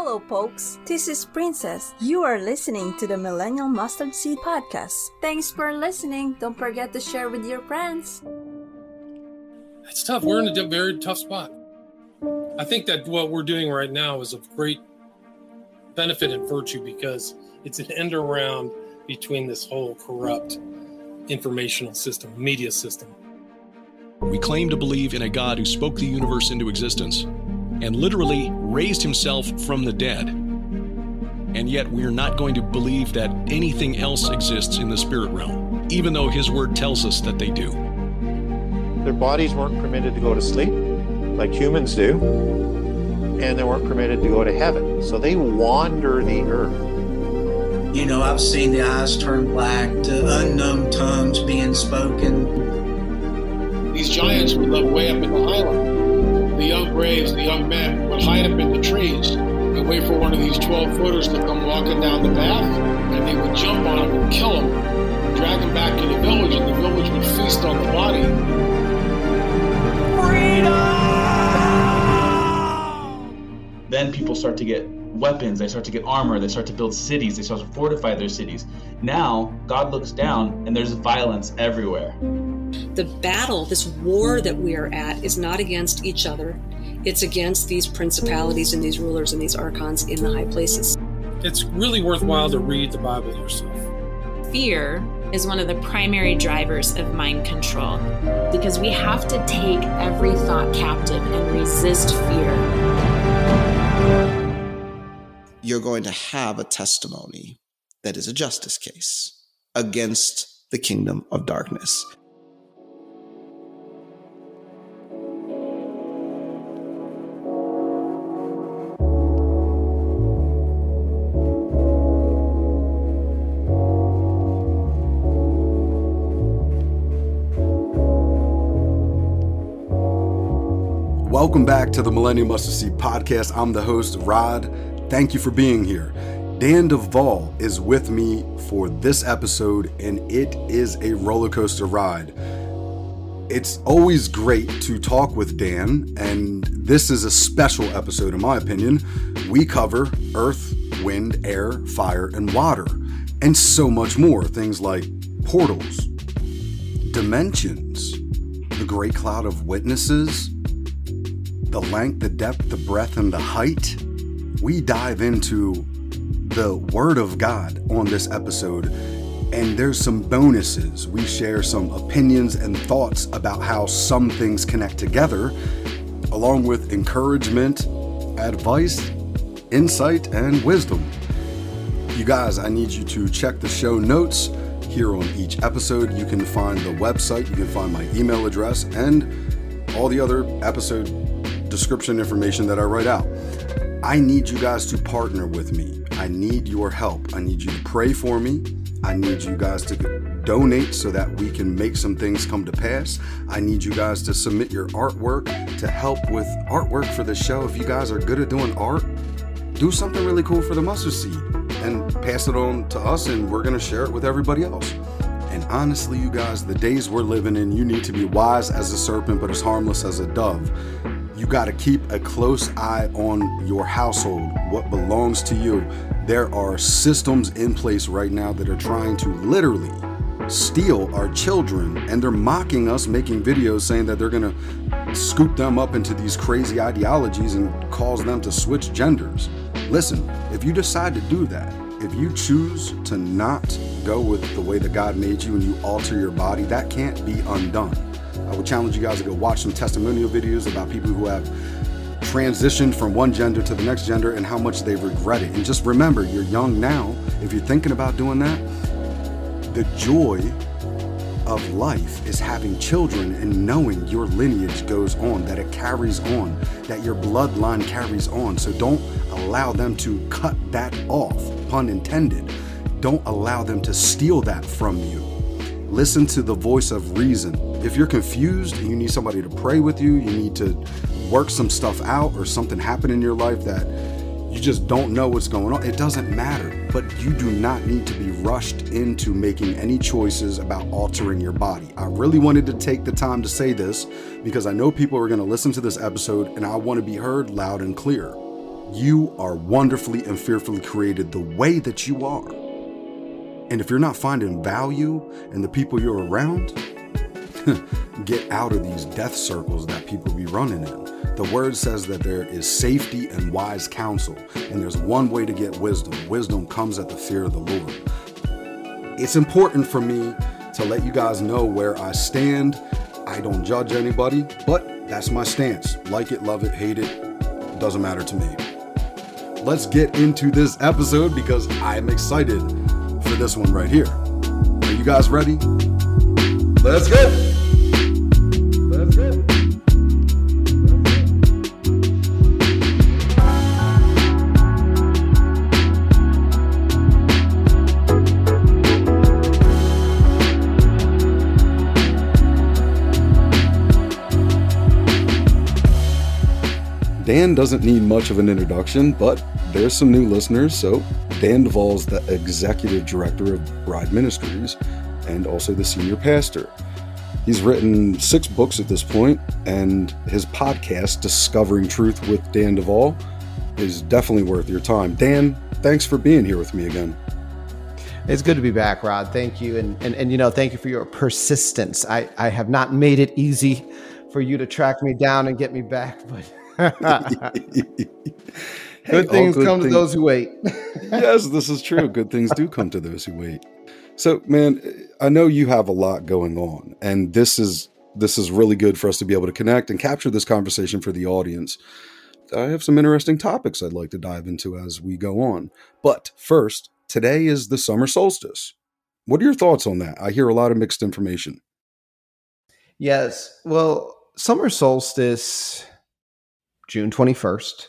Hello, folks. This is Princess. You are listening to the Millennial Mustard Seed Podcast. Thanks for listening. Don't forget to share with your friends. It's tough. We're in a very tough spot. I think that what we're doing right now is of great benefit and virtue because it's an end around between this whole corrupt informational system, media system. We claim to believe in a God who spoke the universe into existence and literally raised himself from the dead. And yet we're not going to believe that anything else exists in the spirit realm, even though his word tells us that they do. Their bodies weren't permitted to go to sleep like humans do, and they weren't permitted to go to heaven. So they wander the earth. You know, I've seen the eyes turn black, to unknown tongues being spoken. These giants would live way up in the highland. The young braves, the young men would hide up in the trees and wait for one of these 12 footers to come walking down the path, and they would jump on him and kill him, drag him back to the village, and the village would feast on the body. Freedom! then people start to get weapons, they start to get armor, they start to build cities, they start to fortify their cities. Now, God looks down and there's violence everywhere. The battle, this war that we are at, is not against each other. It's against these principalities and these rulers and these archons in the high places. It's really worthwhile to read the Bible yourself. Fear is one of the primary drivers of mind control because we have to take every thought captive and resist fear you're going to have a testimony that is a justice case against the kingdom of darkness. Welcome back to the Millennial Mustard Seed Podcast. I'm the host, Rod. Thank you for being here. Dan Duval is with me for this episode, and it is a roller coaster ride. It's always great to talk with Dan, and this is a special episode, in my opinion. We cover earth, wind, air, fire, and water, and so much more. Things like portals, dimensions, the great cloud of witnesses, the length, the depth, the breadth, and the height we dive into the Word of God on this episode, and there's some bonuses. We share some opinions and thoughts about how some things connect together, along with encouragement, advice, insight, and wisdom. You guys, I need you to check the show notes here on each episode. You can find the website, you can find my email address, and all the other episode description information that I write out. I need you guys to partner with me. I need your help. I need you to pray for me. I need you guys to donate so that we can make some things come to pass. I need you guys to submit your artwork to help with artwork for the show. If you guys are good at doing art, do something really cool for the mustard seed and pass it on to us, and we're going to share it with everybody else. And honestly, you guys, the days we're living in, you need to be wise as a serpent, but as harmless as a dove you got to keep a close eye on your household, what belongs to you. There are systems in place right now that are trying to literally steal our children, and they're mocking us, making videos saying that they're going to scoop them up into these crazy ideologies and cause them to switch genders. Listen, if you decide to do that, if you choose to not go with the way that God made you and you alter your body, that can't be undone. I would challenge you guys to go watch some testimonial videos about people who have transitioned from one gender to the next gender and how much they regret it. And just remember, you're young now. If you're thinking about doing that, the joy of life is having children and knowing your lineage goes on, that it carries on, that your bloodline carries on. So don't allow them to cut that off, pun intended. Don't allow them to steal that from you. Listen to the voice of reason. If you're confused and you need somebody to pray with you, you need to work some stuff out, or something happened in your life that you just don't know what's going on, it doesn't matter. But you do not need to be rushed into making any choices about altering your body. I really wanted to take the time to say this because I know people are going to listen to this episode and I want to be heard loud and clear. You are wonderfully and fearfully created the way that you are. And if you're not finding value in the people you're around, get out of these death circles that people be running in. The word says that there is safety and wise counsel, and there's one way to get wisdom. Wisdom comes at the fear of the Lord. It's important for me to let you guys know where I stand. I don't judge anybody, but that's my stance. Like it, love it, hate it, doesn't matter to me. Let's get into this episode because I'm excited for this one right here. Are you guys ready? Let's go! Dan doesn't need much of an introduction, but there's some new listeners. So, Dan Duval is the executive director of Bride Ministries and also the senior pastor. He's written six books at this point, and his podcast, Discovering Truth with Dan Duval, is definitely worth your time. Dan, thanks for being here with me again. It's good to be back, Rod. Thank you. And, and, and you know, thank you for your persistence. I, I have not made it easy for you to track me down and get me back, but good things good come things. to those who wait. yes, this is true. Good things do come to those who wait. So, man, I know you have a lot going on, and this is this is really good for us to be able to connect and capture this conversation for the audience. I have some interesting topics I'd like to dive into as we go on. But first, today is the summer solstice. What are your thoughts on that? I hear a lot of mixed information. Yes. Well, summer solstice June 21st,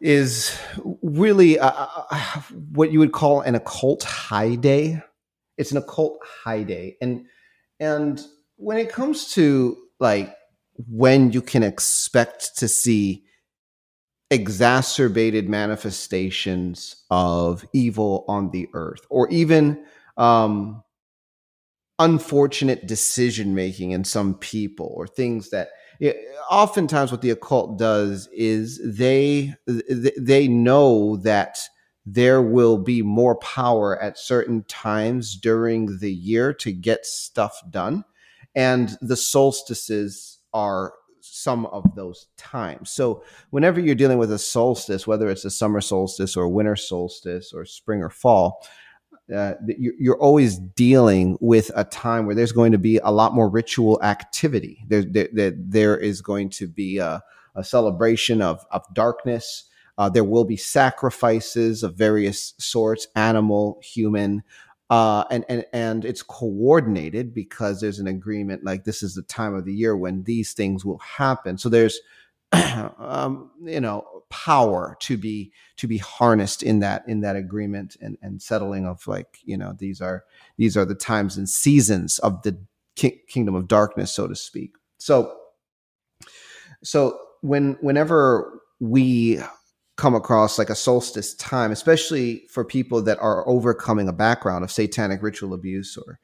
is really uh, uh, uh, what you would call an occult high day. It's an occult high day. And and when it comes to like when you can expect to see exacerbated manifestations of evil on the earth or even um, unfortunate decision making in some people or things that oftentimes what the occult does is they they know that there will be more power at certain times during the year to get stuff done and the solstices are some of those times. So whenever you're dealing with a solstice, whether it's a summer solstice or winter solstice or spring or fall, uh, you're always dealing with a time where there's going to be a lot more ritual activity. There, there, there is going to be a, a celebration of, of darkness. Uh, there will be sacrifices of various sorts, animal, human, uh, and and and it's coordinated because there's an agreement. Like this is the time of the year when these things will happen. So there's, um, you know, power to be to be harnessed in that in that agreement and and settling of like you know these are these are the times and seasons of the ki- kingdom of darkness so to speak. So so when whenever we come across like a solstice time especially for people that are overcoming a background of satanic ritual abuse or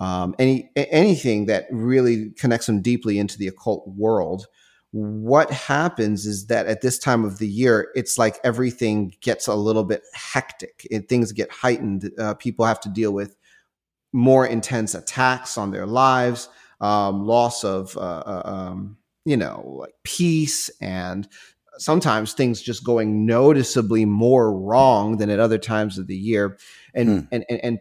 um, any anything that really connects them deeply into the occult world what happens is that at this time of the year, it's like everything gets a little bit hectic and things get heightened. Uh, people have to deal with more intense attacks on their lives, um, loss of, uh, uh, um, you know, like peace, and sometimes things just going noticeably more wrong than at other times of the year. And, hmm. and, and, and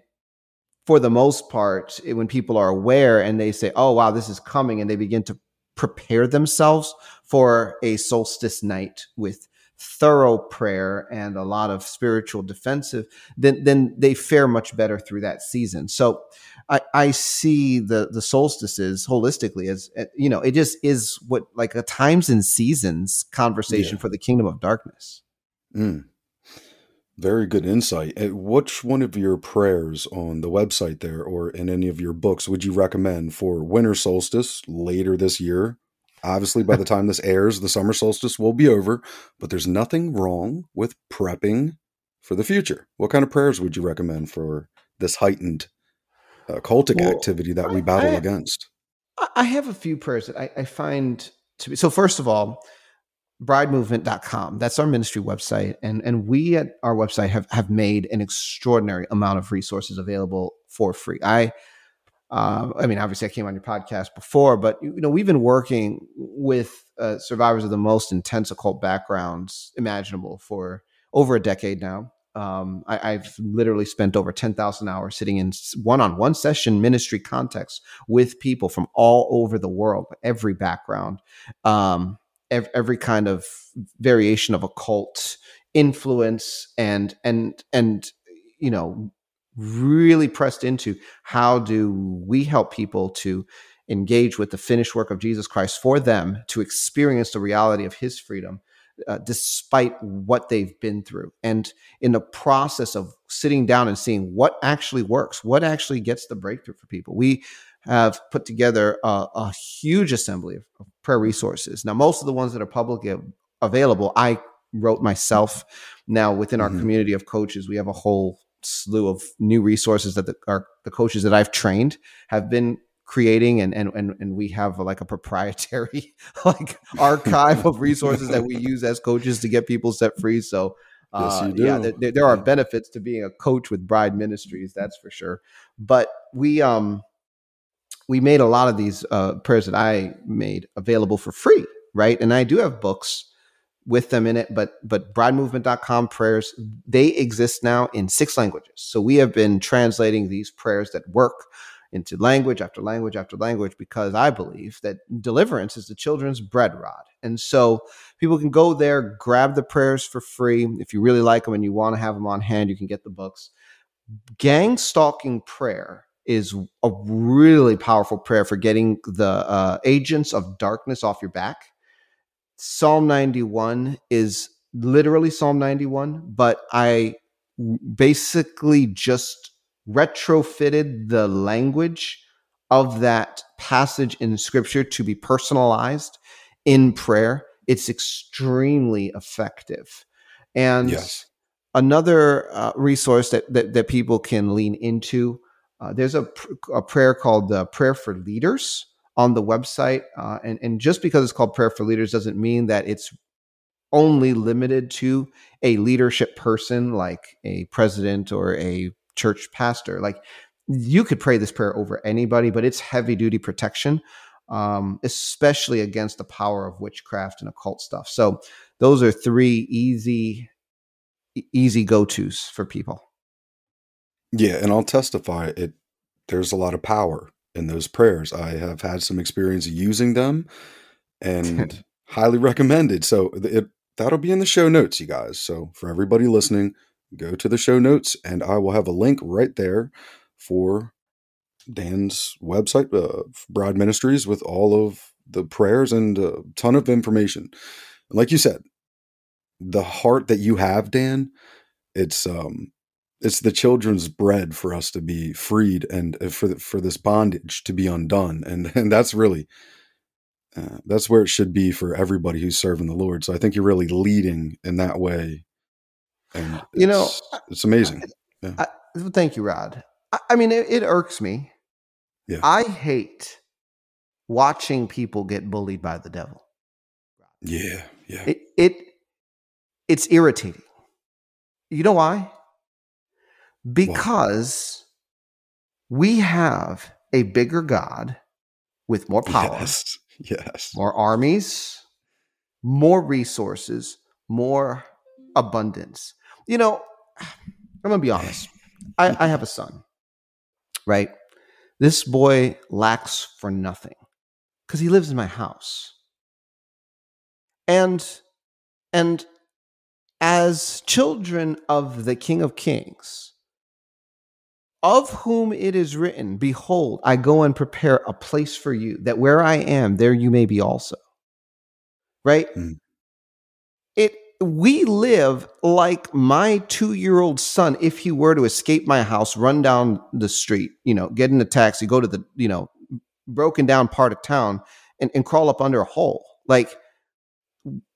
for the most part, when people are aware and they say, "Oh, wow, this is coming," and they begin to prepare themselves for a solstice night with thorough prayer and a lot of spiritual defensive, then then they fare much better through that season. So I, I see the the solstices holistically as eh, you know it just is what like a times and seasons conversation yeah. for the kingdom of darkness. Mm. Very good insight. Eh, which one of your prayers on the website there or in any of your books would you recommend for winter solstice later this year? Obviously, by the time this airs, the summer solstice will be over, but there's nothing wrong with prepping for the future. What kind of prayers would you recommend for this heightened uh, cultic well, activity that we battle I, against? I have a few prayers that I, I find to be. So, first of all, bridemovement.com. That's our ministry website. And, and we at our website have, have made an extraordinary amount of resources available for free. I, uh, I mean, obviously I came on your podcast before, but you know, we've been working with uh, survivors of the most intense occult backgrounds imaginable for over a decade now. Um, I, have literally spent over 10,000 hours sitting in one on one session ministry context with people from all over the world, every background. Um, every, kind of variation of occult influence and and and you know really pressed into how do we help people to engage with the finished work of Jesus Christ for them to experience the reality of his freedom uh, despite what they've been through. And in the process of sitting down and seeing what actually works what actually gets the breakthrough for people we have put together a, a huge assembly of, of, prayer resources. Now, most of the ones that are publicly available, I wrote myself. Now, within our mm-hmm. community of coaches, we have a whole slew of new resources that the, our, the coaches that I've trained have been creating and and and, and we have like a proprietary like archive of resources that we use as coaches to get people set free so uh, yes, yeah there, there, are benefits to being a coach with bride ministries that's for sure but we um we made a lot of these uh, prayers that I made available for free, right? And I do have books with them in it, but but bridemovement.com prayers, they exist now in six languages. So we have been translating these prayers that work into language after language after language because I believe that deliverance is the children's bread rod. And so people can go there, grab the prayers for free. If you really like them and you want to have them on hand, you can get the books. Gang stalking prayer is a really powerful prayer for getting the uh, agents of darkness off your back. Psalm 91 is literally Psalm 91, but I basically just retrofitted the language of that passage in scripture to be personalized in prayer. It's extremely effective. And yes. another uh, resource that, that, that people can lean into uh, there's a, a prayer called the Prayer for Leaders on the website. Uh, and, and just because it's called Prayer for Leaders doesn't mean that it's only limited to a leadership person like a president or a church pastor. Like you could pray this prayer over anybody, but it's heavy duty protection, um, especially against the power of witchcraft and occult stuff. So those are three easy, easy go tos for people. Yeah, and I'll testify it there's a lot of power in those prayers. I have had some experience using them and highly recommended. So it that'll be in the show notes, you guys. So for everybody listening, go to the show notes and I will have a link right there for Dan's website, uh, Bride Ministries, with all of the prayers and a ton of information. Like you said, the heart that you have, Dan, it's um it's the children's bread for us to be freed and uh, for for this bondage to be undone and and that's really uh, that's where it should be for everybody who's serving the lord. So i think you're really leading in that way and you know it's amazing. Yeah. I, thank you rod. I, I mean it, it, irks me. Yeah. I hate watching people get bullied by the devil. Yeah yeah. It, it it's irritating. You know why because we have a bigger God with more power, yes, yes, more armies, more resources, more abundance. You know, I'm gonna be honest. I, I have a son, right? This boy lacks for nothing because he lives in my house. And and as children of the King of Kings, of whom it is written, Behold, I go and prepare a place for you, that where I am, there you may be also. Right? Mm. It we live like my two year old son, if he were to escape my house, run down the street, you know, get in a taxi, go to the, you know, broken down part of town and, and crawl up under a hole. Like,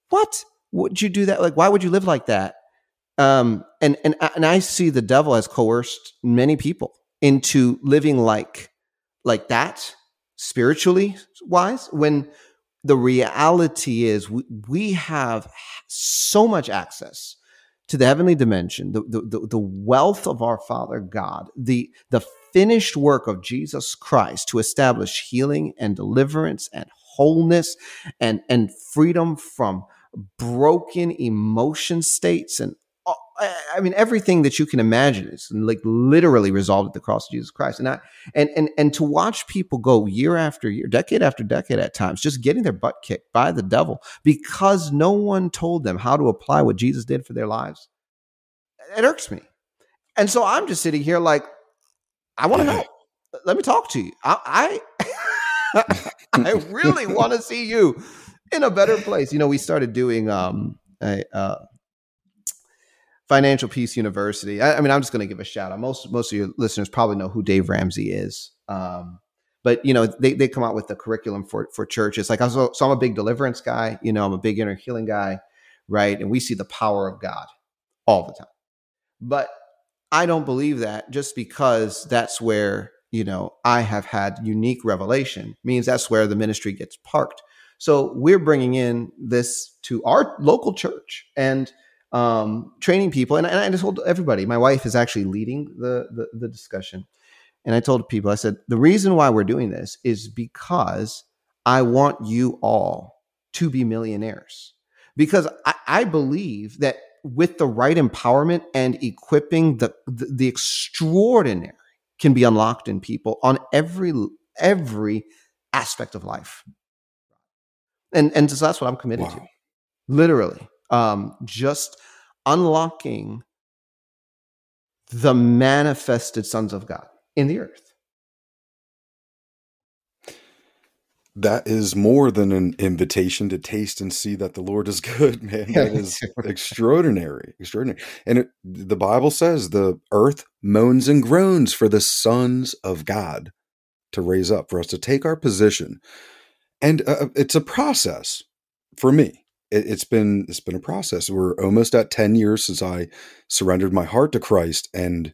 what? Would you do that? Like, why would you live like that? Um, and and and I see the devil has coerced many people into living like like that spiritually wise when the reality is we, we have so much access to the heavenly dimension, the, the, the wealth of our Father God, the, the finished work of Jesus Christ to establish healing and deliverance and wholeness and, and freedom from broken emotion states and I mean, everything that you can imagine is like literally resolved at the cross of Jesus Christ. And I, and, and, and to watch people go year after year, decade after decade at times, just getting their butt kicked by the devil because no one told them how to apply what Jesus did for their lives. It irks me. And so I'm just sitting here like, I want to help. Let me talk to you. I, I, I really want to see you in a better place. You know, we started doing, um, a, uh, Financial Peace University. I, I mean, I'm just going to give a shout out. Most most of your listeners probably know who Dave Ramsey is. Um, but you know, they, they come out with the curriculum for for churches. Like I was, so I'm a big deliverance guy. You know, I'm a big inner healing guy, right? And we see the power of God all the time. But I don't believe that just because that's where you know I have had unique revelation means that's where the ministry gets parked. So we're bringing in this to our local church and um, training people. And, and I just told everybody, my wife is actually leading the, the, the discussion. And I told people, I said, the reason why we're doing this is because I want you all to be millionaires. Because I, I believe that with the right empowerment and equipping, the, the, the extraordinary can be unlocked in people on every every aspect of life. And and so that's what I'm committed wow. to. Literally um, just unlocking the manifested sons of God in the earth. That is more than an invitation to taste and see that the Lord is good, man. That is extraordinary, extraordinary. And it, the Bible says the earth moans and groans for the sons of God to raise up, for us to take our position. And uh, it's a process for me it, has been it's been a process. We're almost at ten years since I surrendered my heart to Christ, and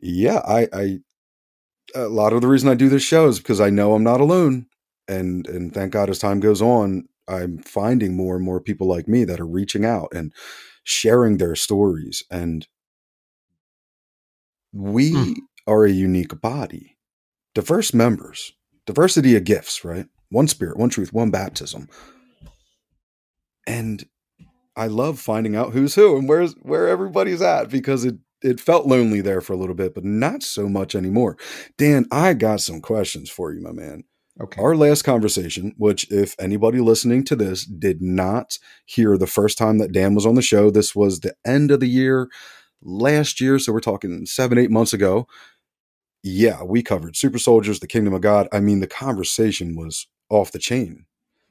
yeah, I, I a lot of the reason I do this show is because I know I'm not alone, and and thank God as time goes on, I'm finding more and more people like me that are reaching out and sharing their stories, and we mm. are a unique body, diverse members, diversity of gifts, right? One spirit, one truth, one baptism, and I love finding out who's who and where's where everybody's at because it it felt lonely there for a little bit, but not so much anymore. Dan, I got some questions for you, my man. Okay. Our last conversation, which if anybody listening to this did not hear the first time that Dan was on the show, this was the end of the year last year, so we're talking 7 8 months ago. Yeah, we covered super soldiers, the kingdom of God. I mean, the conversation was off the chain.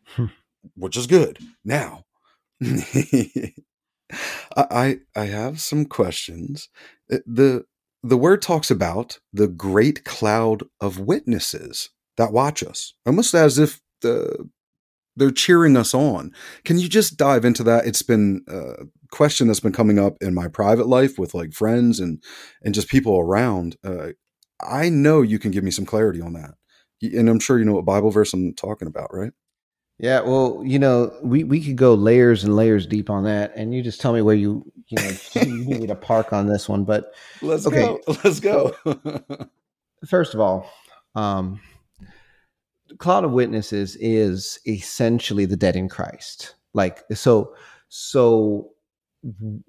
Hmm. Which is good. Now, I I have some questions. Uh, the The word talks about the great cloud of witnesses that watch us, almost as if the they're cheering us on. Can you just dive into that? It's been a question that's been coming up in my private life with like friends and and just people around. Uh, I know you can give me some clarity on that, and I'm sure you know what Bible verse I'm talking about, right? Yeah, well, you know, we, we could go layers and layers deep on that, and you just tell me where you you know you need me to park on this one. But let's okay, go. Let's go. first of all, um, cloud of witnesses is essentially the dead in Christ. Like so, so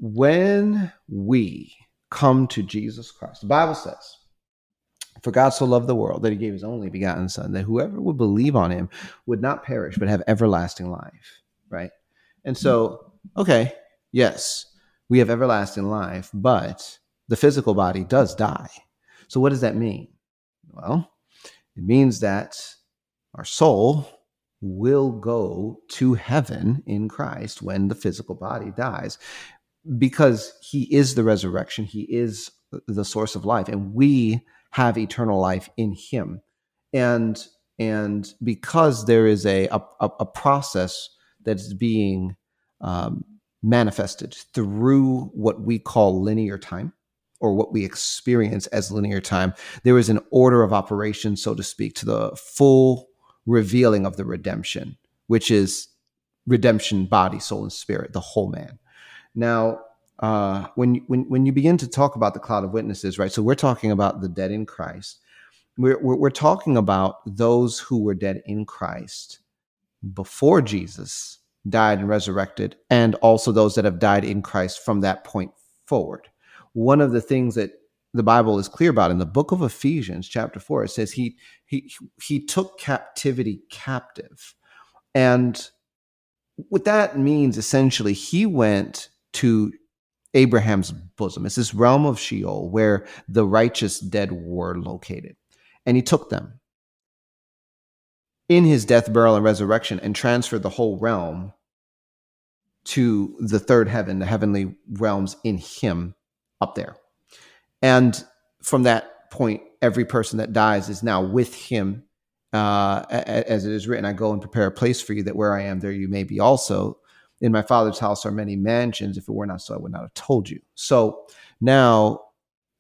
when we come to Jesus Christ, the Bible says for God so loved the world that he gave his only begotten Son, that whoever would believe on him would not perish, but have everlasting life. Right. And so, okay, yes, we have everlasting life, but the physical body does die. So, what does that mean? Well, it means that our soul will go to heaven in Christ when the physical body dies because he is the resurrection, he is the source of life, and we have eternal life in him and and because there is a a, a process that's being um, manifested through what we call linear time or what we experience as linear time there is an order of operation so to speak to the full revealing of the redemption which is redemption, body, soul, and spirit, the whole man. Now, uh, when when when you begin to talk about the cloud of witnesses, right? So we're talking about the dead in Christ. We're we're, we're talking about those who were dead in Christ before Jesus died and resurrected, and also those that have died in Christ from that point forward. One of the things that the Bible is clear about in the book of Ephesians, chapter four, it says he he he took captivity captive, and what that means essentially, he went to Abraham's bosom. It's this realm of Sheol where the righteous dead were located, and he took them in his death, burial, and resurrection, and transferred the whole realm to the third heaven, the heavenly realms in him up there. And from that point, every person that dies is now with him. Uh, as it is written, I go and prepare a place for you that where I am, there you may be also. In my father's house are many mansions. If it were not so, I would not have told you. So now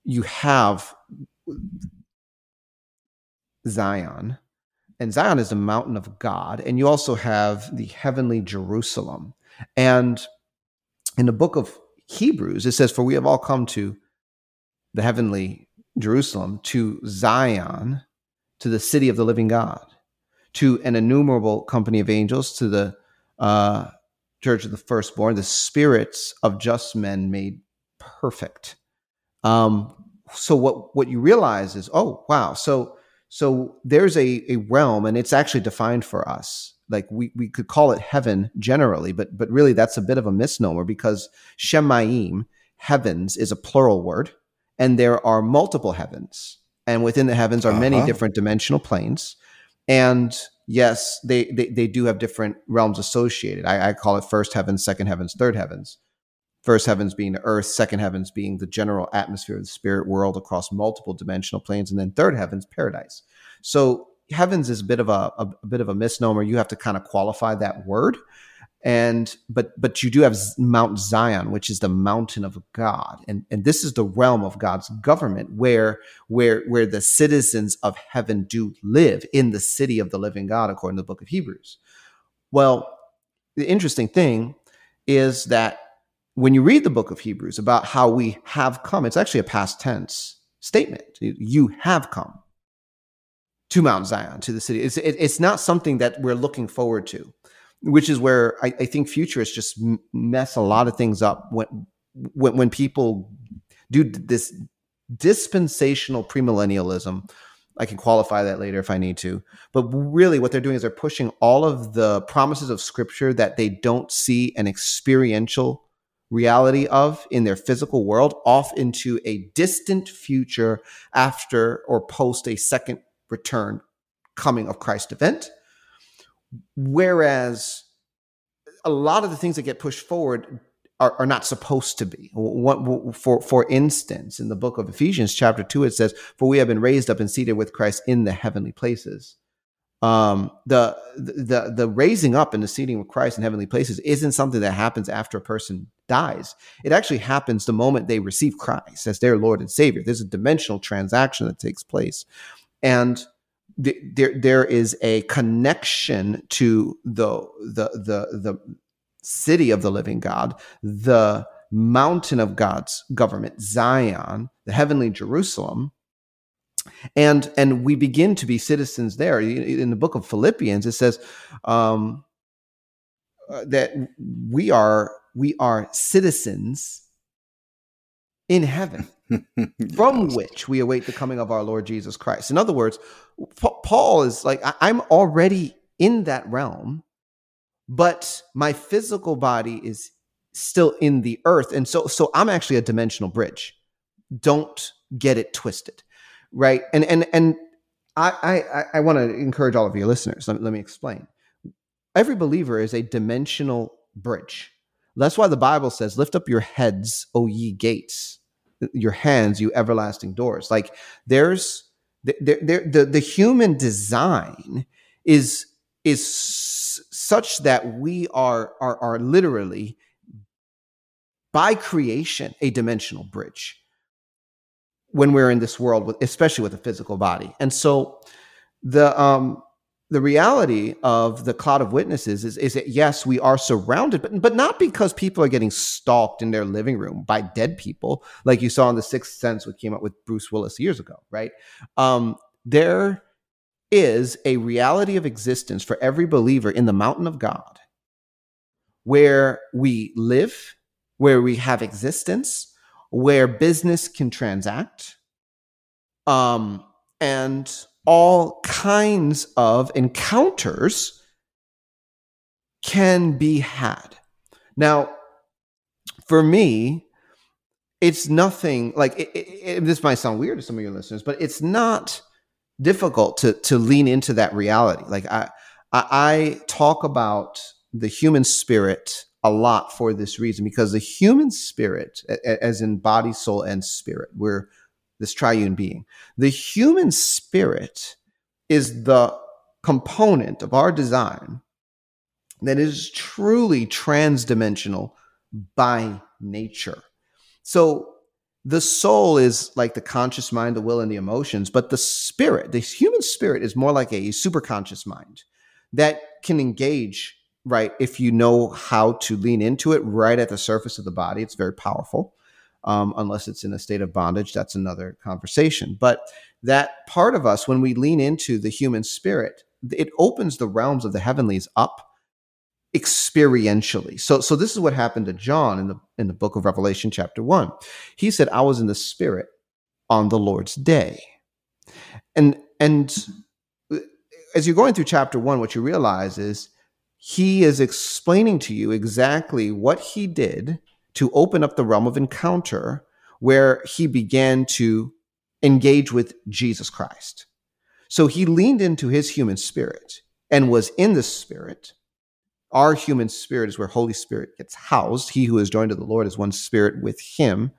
you have Zion, and Zion is the mountain of God, and you also have the heavenly Jerusalem. And in the book of Hebrews, it says, For we have all come to the heavenly Jerusalem, to Zion, to the city of the living God, to an innumerable company of angels, to the uh, church of the firstborn, the spirits of just men made perfect. Um, so what what you realize is, oh wow, so so there's a, a realm, and it's actually defined for us. Like we, we could call it heaven generally, but but really that's a bit of a misnomer because Shamayim, heavens, is a plural word, and there are multiple heavens, and within the heavens are uh-huh. many different dimensional planes, and yes, they, they they do have different realms associated. I, I call it first heavens, second heavens, third heavens first heavens being the earth, second heavens being the general atmosphere of the spirit world across multiple dimensional planes, and then third heavens, paradise. So heavens is a bit of a, a, a bit of a misnomer. You have to kind of qualify that word. And but but you do have Mount Zion, which is the mountain of God, and and this is the realm of God's government, where where where the citizens of heaven do live in the city of the living God, according to the book of Hebrews. Well, the interesting thing is that when you read the book of Hebrews about how we have come, it's actually a past tense statement. You have come to Mount Zion, to the city. It's, it, it's not something that we're looking forward to, which is where I, I think futurists just mess a lot of things up when, when, when people do this dispensational premillennialism. I can qualify that later if I need to. But really, what they're doing is they're pushing all of the promises of scripture that they don't see an experiential reality of in their physical world off into a distant future after or post a second return coming of Christ event. Whereas a lot of the things that get pushed forward are, are not supposed to be. What, for, for instance, in the book of Ephesians, chapter 2, it says, For we have been raised up and seated with Christ in the heavenly places um, the the the raising up and the seating with Christ in heavenly places isn't something that happens after a person dies. It actually happens the moment they receive Christ as their Lord and Savior. There's a dimensional transaction that takes place, and th- there there is a connection to the the the the city of the living God, the mountain of God's government, Zion, the heavenly Jerusalem, and and we begin to be citizens there. In the book of philippians it says um, uh, that we are we are citizens in heaven from which we await the coming of our lord jesus christ in other words paul is like i'm already in that realm but my physical body is still in the earth and so so i'm actually a dimensional bridge don't get it twisted right? And and and I I, I want to encourage all of your listeners. Let, let me explain. Every believer is a dimensional bridge. That's why the Bible says, "Lift up your heads, O ye gates; your hands, you everlasting doors." Like there's there, there, the the human design is is such that we are are are literally by creation a dimensional bridge when we're in this world, with, especially with a physical body. And so the um, the reality of the cloud of witnesses is, is that yes, we are surrounded, but but not because people are getting stalked in their living room by dead people, like you saw in the Sixth Sense, which came up with Bruce Willis years ago, right? Um, there is a reality of existence for every believer in the mountain of God, where we live, where we have existence, where business can transact, um, and all kinds of encounters can be had. Now, for me, it's nothing like it, it, it, this might sound weird to some of your listeners, but it's not difficult to to lean into that reality. Like I I, I talk about the human spirit a lot for this reason because the human spirit, as in body, soul, and spirit, we're this triune being. The human spirit is the component of our design that is truly transdimensional by nature. So the soul is like the conscious mind, the will, and the emotions, but the spirit, the human spirit, is more like a superconscious mind that can engage, right? If you know how to lean into it right at the surface of the body, it's very powerful um, unless it's in a state of bondage. That's another conversation. But that part of us, when we lean into the human spirit, it opens the realms of the heavenlies up experientially. So, so this is what happened to John in the in the book of Revelation, chapter one. He said, "I was in the spirit on the Lord's day," and and as you're going through chapter one, what you realize is he is explaining to you exactly what he did to open up the realm of encounter where he began to engage with Jesus Christ. So he leaned into his human spirit and was in the spirit. Our human spirit is where Holy Spirit gets housed. He who is joined to the Lord is one spirit with him.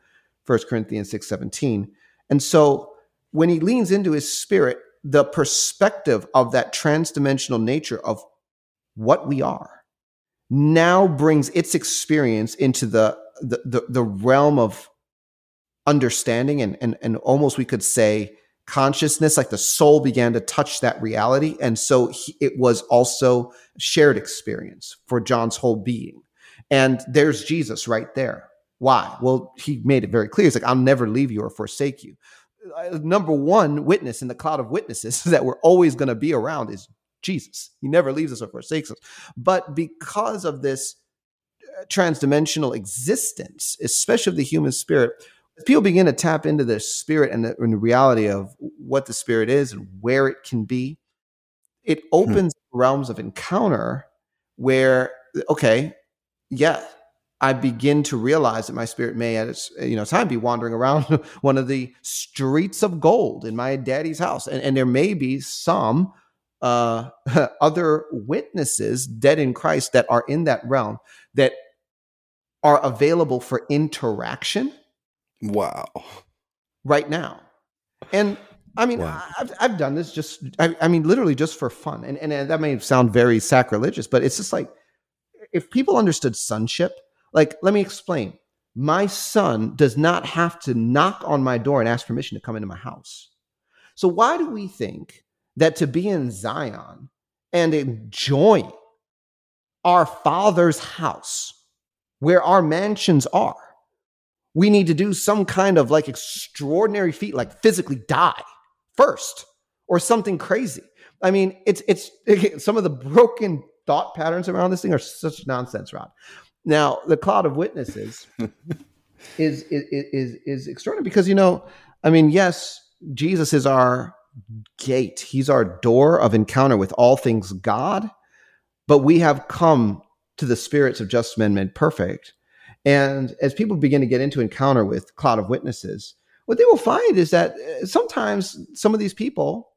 1 Corinthians 6 17. And so when he leans into his spirit, the perspective of that transdimensional nature of what we are now brings its experience into the the, the, realm of understanding and, and, and almost we could say consciousness, like the soul began to touch that reality. And so he, it was also shared experience for John's whole being. And there's Jesus right there. Why? Well, he made it very clear. He's like, I'll never leave you or forsake you. Uh, number one witness in the cloud of witnesses that we're always going to be around is Jesus. He never leaves us or forsakes us. But because of this transdimensional existence, especially of the human spirit, if people begin to tap into the spirit and the, and the, reality of what the spirit is and where it can be, it hmm. opens hmm. realms of encounter where, okay, yeah, I begin to realize that my spirit may at its you know time be wandering around one of the streets of gold in my daddy's house, and, and there may be some uh, other witnesses dead in Christ that are in that realm that are available for interaction. Wow. Right now. And I mean, wow. I've, I've done this just, I, I, mean, literally just for fun. And, and that may sound very sacrilegious, but it's just like, if people understood sonship, like, let me explain. My son does not have to knock on my door and ask permission to come into my house. So, why do we think that to be in Zion and enjoy our father's house where our mansions are. We need to do some kind of like extraordinary feat, like physically die first or something crazy. I mean, it's it's it, some of the broken thought patterns around this thing are such nonsense, Rod. Now, the cloud of witnesses is, is is is extraordinary because you know, I mean, yes, Jesus is our gate. He's our door of encounter with all things God, but we have come to the spirits of just men made perfect. And as people begin to get into encounter with cloud of witnesses, what they will find is that uh, sometimes some of these people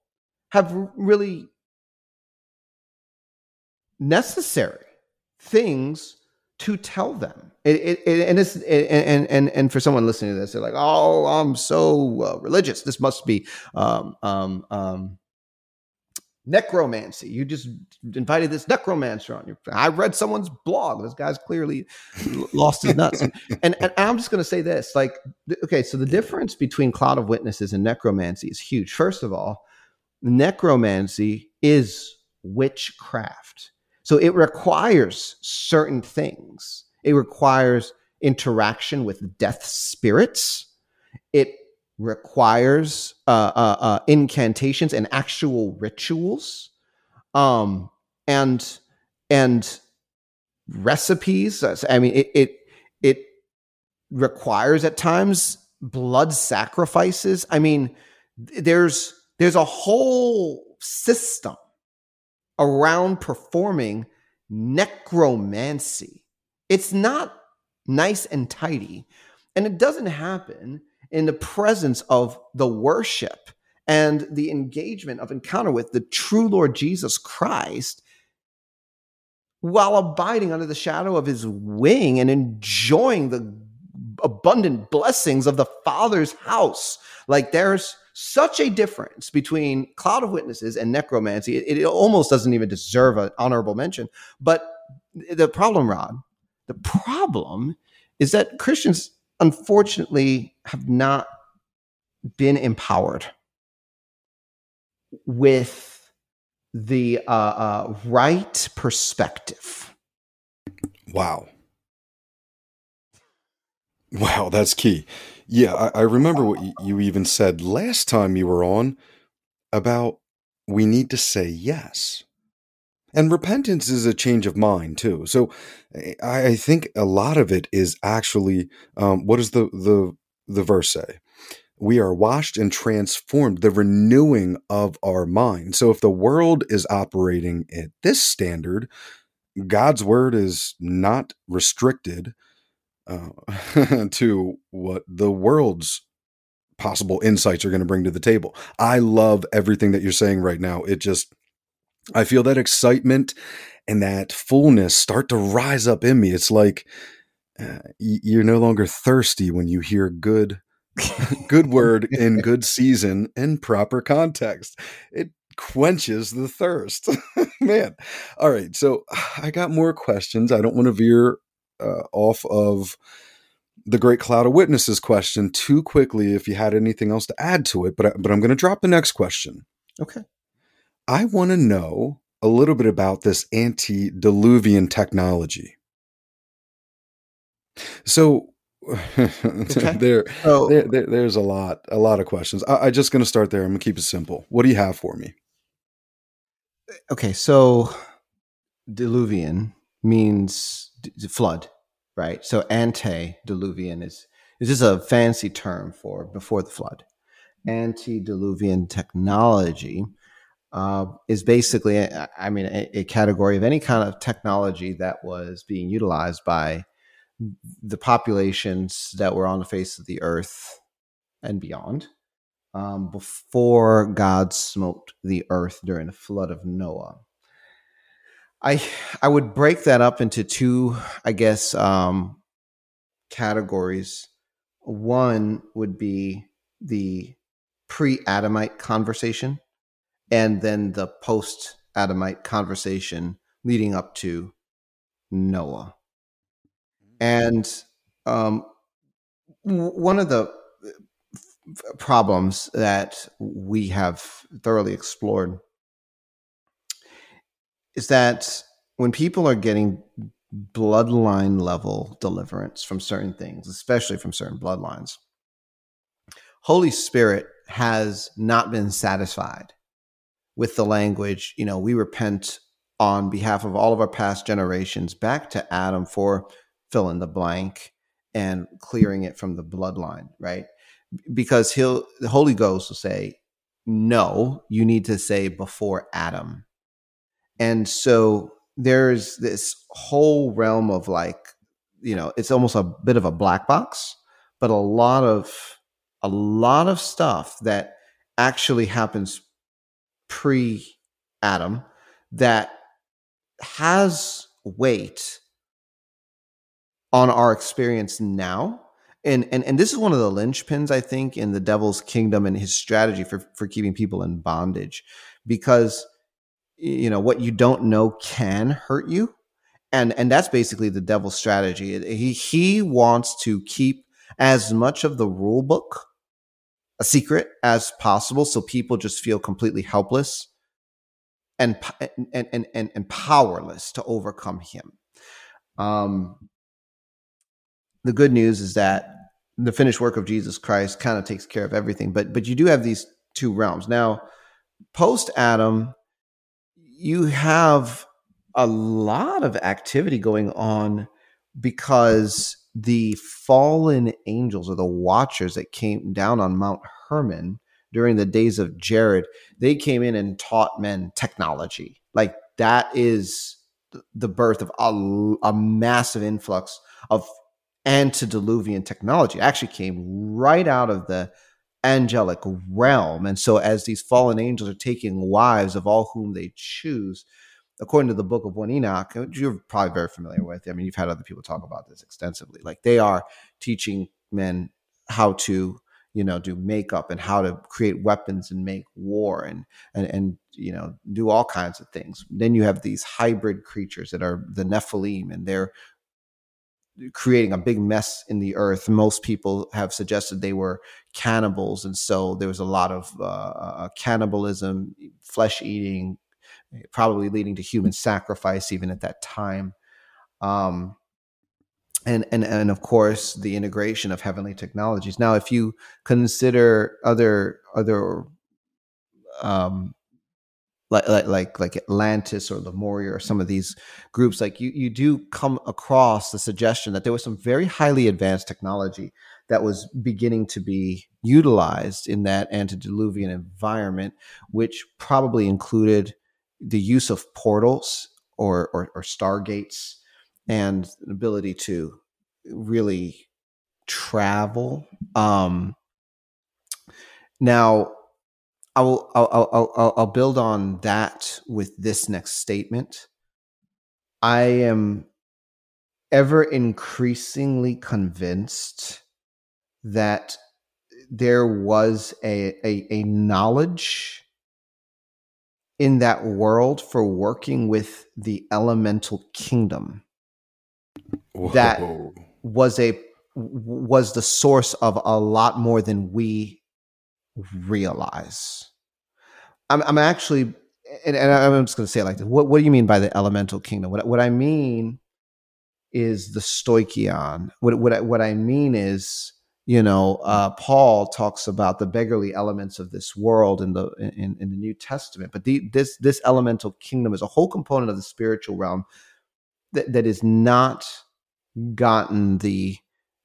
have really necessary things to tell them. It, it, and, it's, and, and, and for someone listening to this, they're like, oh, I'm so uh, religious. This must be um, um, um, necromancy. You just invited this necromancer on. Your, I read someone's blog. This guy's clearly lost his nuts. and, and, I'm just going to say this: like, okay, so the difference between cloud of witnesses and necromancy is huge. First of all, necromancy is witchcraft. So it requires certain things. It requires interaction with death spirits. It requires uh, uh, uh, incantations and actual rituals, um, and and recipes. I mean, it it it requires at times blood sacrifices. I mean, there's there's a whole system around performing necromancy. It's not nice and tidy, and it doesn't happen in the presence of the worship and the engagement of encounter with the true Lord Jesus Christ while abiding under the shadow of his wing and enjoying the abundant blessings of the Father's house. Like there's such a difference between Cloud of Witnesses and necromancy. It, it almost doesn't even deserve an honorable mention. But the problem, Rod, the problem is that Christians unfortunately have not been empowered with the uh, uh, right perspective. Wow. Wow, that's key. Yeah, I, I remember what you, you even said last time you were on about we need to say yes. And repentance is a change of mind too. So I, think a lot of it is actually um, what does the the the verse say? We are washed and transformed, the renewing of our mind. So if the world is operating at this standard, God's word is not restricted uh, to what the world's possible insights are going to bring to the table. I love everything that you're saying right now. It just I feel that excitement and that fullness start to rise up in me. It's like uh, you're no longer thirsty when you hear good good word in good season in proper context. It quenches the thirst. Man. All right. So I got more questions. I don't want to veer uh, off of the great cloud of witnesses question too quickly if you had anything else to add to it, but, I, but I'm going to drop the next question. Okay. I want to know a little bit about this antediluvian technology. So okay. there, oh. there, there, there's a lot, a lot of questions. I, I'm just going to start there. I'm going to keep it simple. What do you have for me? Eh, okay, so diluvian means d- flood, right? So antediluvian is this is just a fancy term for before the flood. Hmm. Antediluvian technology uh, is basically, I mean, a, a, category of any kind of technology that was being utilized by the populations that were on the face of the earth and beyond um, before God smote the earth during the flood of Noah. I I would break that up into two, I guess, um, categories. One would be the pre-Adamite conversation, and then the post Adamite conversation leading up to Noah. And um, one of the uh, problems that we have thoroughly explored is that when people are getting bloodline level deliverance from certain things, especially from certain bloodlines, Holy Spirit has not been satisfied with the language, you know, we repent on behalf of all of our past generations back to Adam for fill in the blank and clearing it from the bloodline, right? Because he'll, the Holy Ghost will say, no, you need to say before Adam. And so there's this whole realm of like, you know, it's almost a bit of a black box, but a lot of, a lot of stuff that actually happens pre Adam that has weight on our experience now. And, and and this is one of the linchpins, I think, in the devil's kingdom and his strategy for, for keeping people in bondage. Because you know what you don't know can hurt you. And and that's basically the devil's strategy. He he wants to keep as much of the rule book a secret as possible so people just feel completely helpless and and and and, and powerless to overcome him. Um, the good news is that the finished work of Jesus Christ kind of takes care of everything, but but you do have these two realms now. Post Adam, you have a lot of activity going on because the fallen angels or the watchers that came down on Mount Hermon during the days of Jared, they came in and taught men technology. Like that is the birth of a, a massive influx of antediluvian technology. It actually came right out of the angelic realm. And so, as these fallen angels are taking wives of all whom they choose, according to the book of 1 Enoch, you're probably very familiar with. I mean, you've had other people talk about this extensively. Like they are teaching men how to you know do makeup and how to create weapons and make war and and and you know do all kinds of things then you have these hybrid creatures that are the nephilim and they're creating a big mess in the earth most people have suggested they were cannibals and so there was a lot of uh, uh cannibalism flesh eating probably leading to human sacrifice even at that time um, and and and of course the integration of heavenly technologies. Now, if you consider other other um, like like like Atlantis or Lemuria or some of these groups, like you you do come across the suggestion that there was some very highly advanced technology that was beginning to be utilized in that antediluvian environment, which probably included the use of portals or or, or stargates and an ability to really travel. Um, now, I will I'll, I'll, I'll, build on that with this next statement. I am ever increasingly convinced that there was a, a, a knowledge in that world for working with the elemental kingdom Whoa. that was a was the source of a lot more than we realize. I'm, I'm actually, and, and I'm just going to say it like this. What, what do you mean by the elemental kingdom? What, what I mean is the stoicheion. What, what, I, what I mean is, you know, uh, Paul talks about the beggarly elements of this world in the in, in the New Testament, but the, this this elemental kingdom is a whole component of the spiritual realm that, that is not gotten the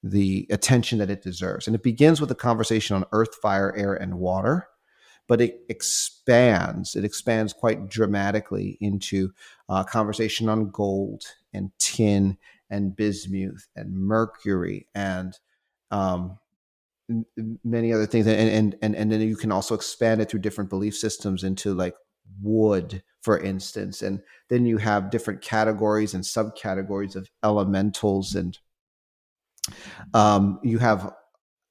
the attention that it deserves. And it begins with a conversation on earth, fire, air, and water, but it expands. It expands quite dramatically into a conversation on gold and tin and bismuth and mercury and um, many other things. And, and and and then you can also expand it through different belief systems into like wood, for instance. And then you have different categories and subcategories of elementals. And um, you have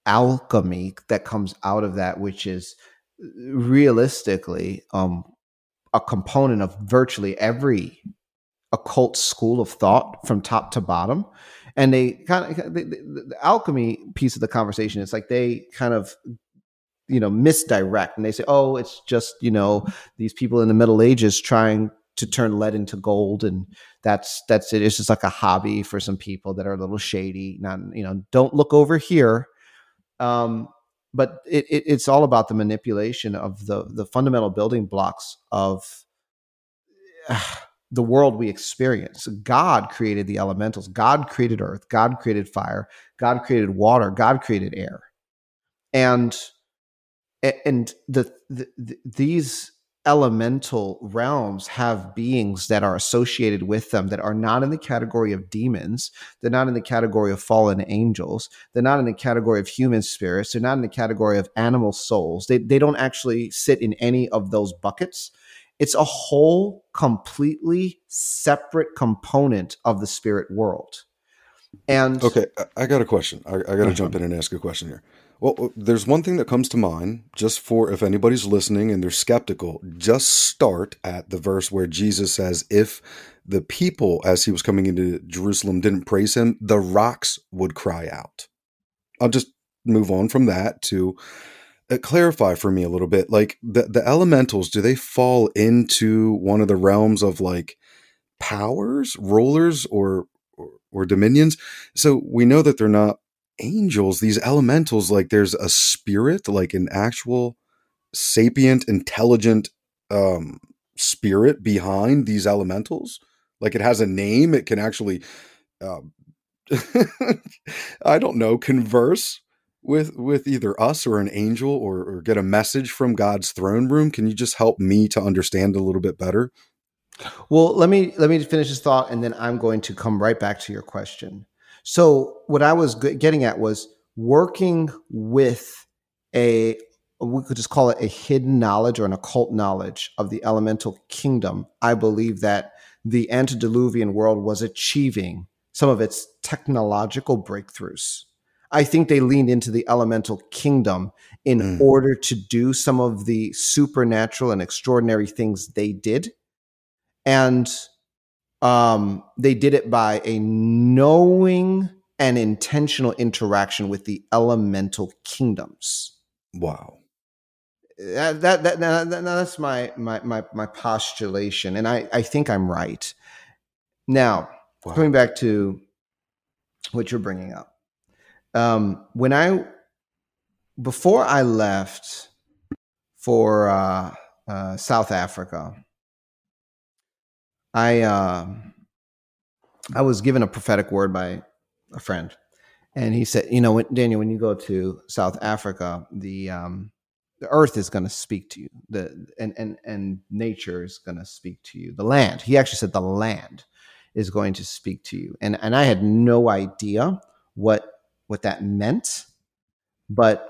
alchemy that comes out of that, which is realistically um, a component of virtually every occult school of thought from top to bottom and they kind of the, the, alchemy piece of the conversation is like they kind of you know misdirect and they say oh it's just you know these people in the middle ages trying to turn lead into gold and that's that's it. It's just like a hobby for some people that are a little shady not you know don't look over here. Um but it, it, it's all about the manipulation of the the fundamental building blocks of uh, the world we experience. God created the elementals. God created earth. God created fire. God created water. God created air. And and the, the, the, these elemental realms have beings that are associated with them that are not in the category of demons. They're not in the category of fallen angels. They're not in the category of human spirits. They're not in the category of animal souls. They, they don't actually sit in any of those buckets it's a whole completely separate component of the spirit world and okay i got a question i, I got to uh-huh. jump in and ask a question here well, there's one thing that comes to mind just for if anybody's listening and they're skeptical, just start at the verse where Jesus says, If the people, as he was coming into Jerusalem, didn't praise him, the rocks would cry out. I'll just move on from that to clarify for me a little bit. Like the the elementals, do they fall into one of the realms of like powers, rulers, or or, or dominions? So we know that they're not angels. These elementals, like there's a spirit, like an actual sapient, intelligent um, spirit behind these elementals. Like it has a name. It can actually. Uh, I don't know, converse with with either us or an angel or, or get a message from God's throne room? Can you just help me to understand a little bit better? Well, let me let me finish this thought, and then I'm going to come right back to your question. So, what I was getting at was working with a we could just call it a hidden knowledge or an occult knowledge of the elemental kingdom. I believe that the antediluvian world was achieving some of its technological breakthroughs I think they leaned into the elemental kingdom in mm. order to do some of the supernatural and extraordinary things they did. And um, they did it by a knowing and intentional interaction with the elemental kingdoms. Wow. That, that, that, that, that that's my, my, my, my postulation. And I, I think I'm right. Now, wow. coming back to what you're bringing up um, when I before I left for uh, uh, South Africa, I uh, I was given a prophetic word by a friend, and he said, "You know, when, Daniel, when you go to South Africa, the um, the earth is going to speak to you, the and and and nature is going to speak to you. The land." He actually said, "The land." is going to speak to you and and I had no idea what what that meant. But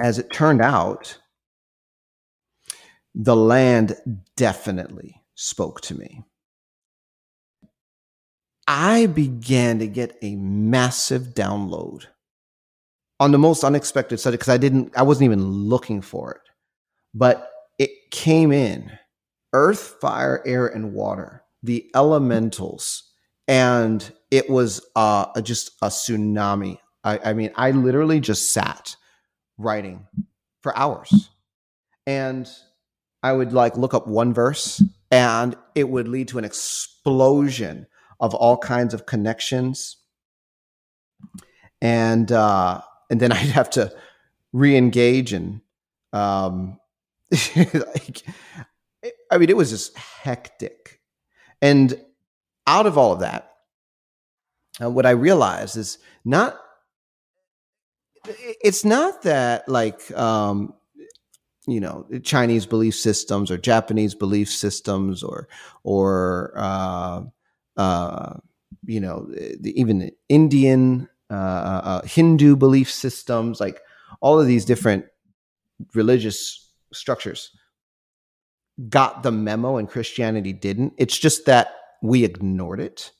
as it turned out, the land definitely spoke to me. I began to get a massive download on the most unexpected subject because I didn't, I wasn't even looking for it, but it came in earth, fire, air, and water, the elementals and it was uh, just a tsunami. I, I mean, I literally just sat writing for hours, and I would like look up one verse, and it would lead to an explosion of all kinds of connections, and uh, and then I'd have to re-engage and um, like, I mean, it was just hectic, and out of all of that, uh, what I realized is not. It's not that like um, you know Chinese belief systems or Japanese belief systems or or uh, uh, you know the, even Indian uh, uh, uh, Hindu belief systems, like all of these different religious structures, got the memo and Christianity didn't. It's just that we ignored it.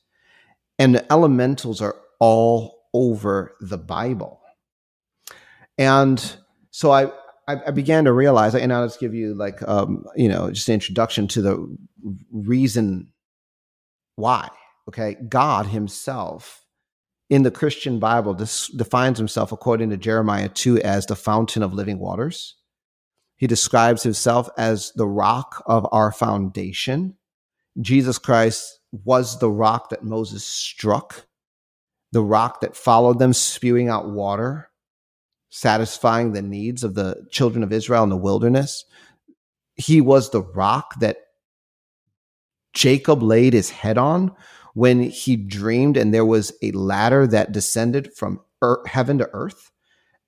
And the elementals are all over the Bible. And so I, I, began to realize, and I'll just give you like, um, you know, just an introduction to the reason why. Okay. God himself in the Christian Bible defines himself, according to Jeremiah 2, as the fountain of living waters. He describes himself as the rock of our foundation. Jesus Christ was the rock that Moses struck, the rock that followed them, spewing out water, satisfying the needs of the children of Israel in the wilderness. He was the rock that Jacob laid his head on when he dreamed, and there was a ladder that descended from earth, heaven to earth.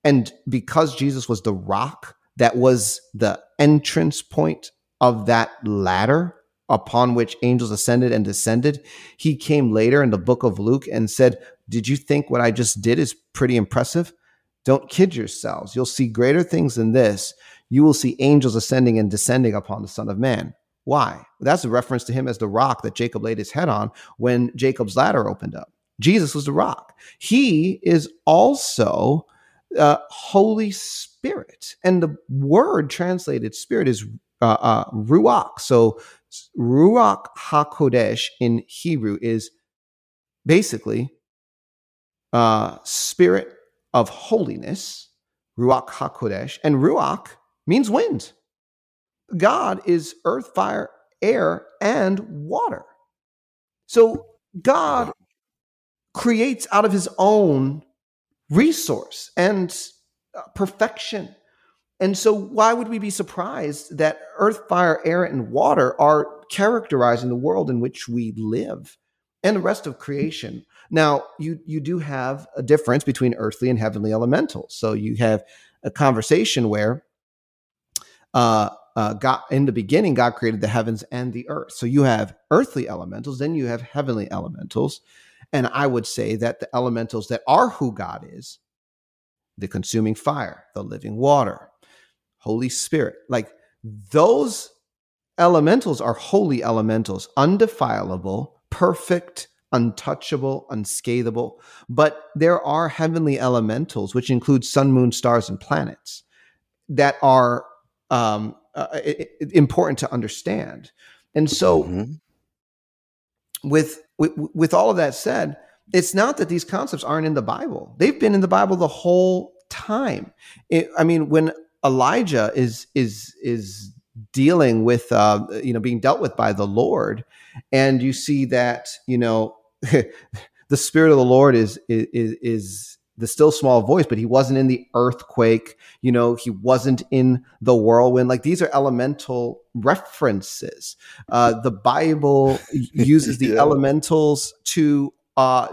And because Jesus was the rock that was the entrance point of that ladder, upon which angels ascended and descended. He came later in the book of Luke and said, Did you think what I just did is pretty impressive? Don't kid yourselves. You'll see greater things than this. You will see angels ascending and descending upon the Son of Man. Why? That's a reference to him as the rock that Jacob laid his head on when Jacob's ladder opened up. Jesus was the rock. He is also uh, Holy Spirit. And the word translated spirit is uh, uh, ruach. So Ruach HaKodesh in Hebrew is basically uh, spirit of holiness Ruach HaKodesh, and Ruach means wind. God is earth, fire, air, and water. So God creates out of his own resource and uh, perfection. And so, why would we be surprised that earth, fire, air, and water are characterizing the world in which we live and the rest of creation? Now, you you do have a difference between earthly and heavenly elementals. So you have a conversation where uh, uh, God in the beginning, God created the heavens and the earth. So you have earthly elementals, then you have heavenly elementals, and I would say that the elementals that are who God is, the consuming fire, the living water, Holy Spirit, like those elementals are holy elementals, undefilable, perfect untouchable, unscathable. But there are heavenly elementals, which include sun, moon, stars, and planets, that are um, uh, important to understand. And so, mm-hmm. with, with with all of that said, it's not that these concepts aren't in the Bible. They've been in the Bible the whole time. It, I mean, when Elijah is is is dealing with uh, you know being dealt with by the Lord, and you see that you know the spirit of the Lord is, is is the still small voice, but he wasn't in the earthquake. You know, he wasn't in the whirlwind. Like these are elemental references. Uh, the Bible uses the yeah. elementals to, uh,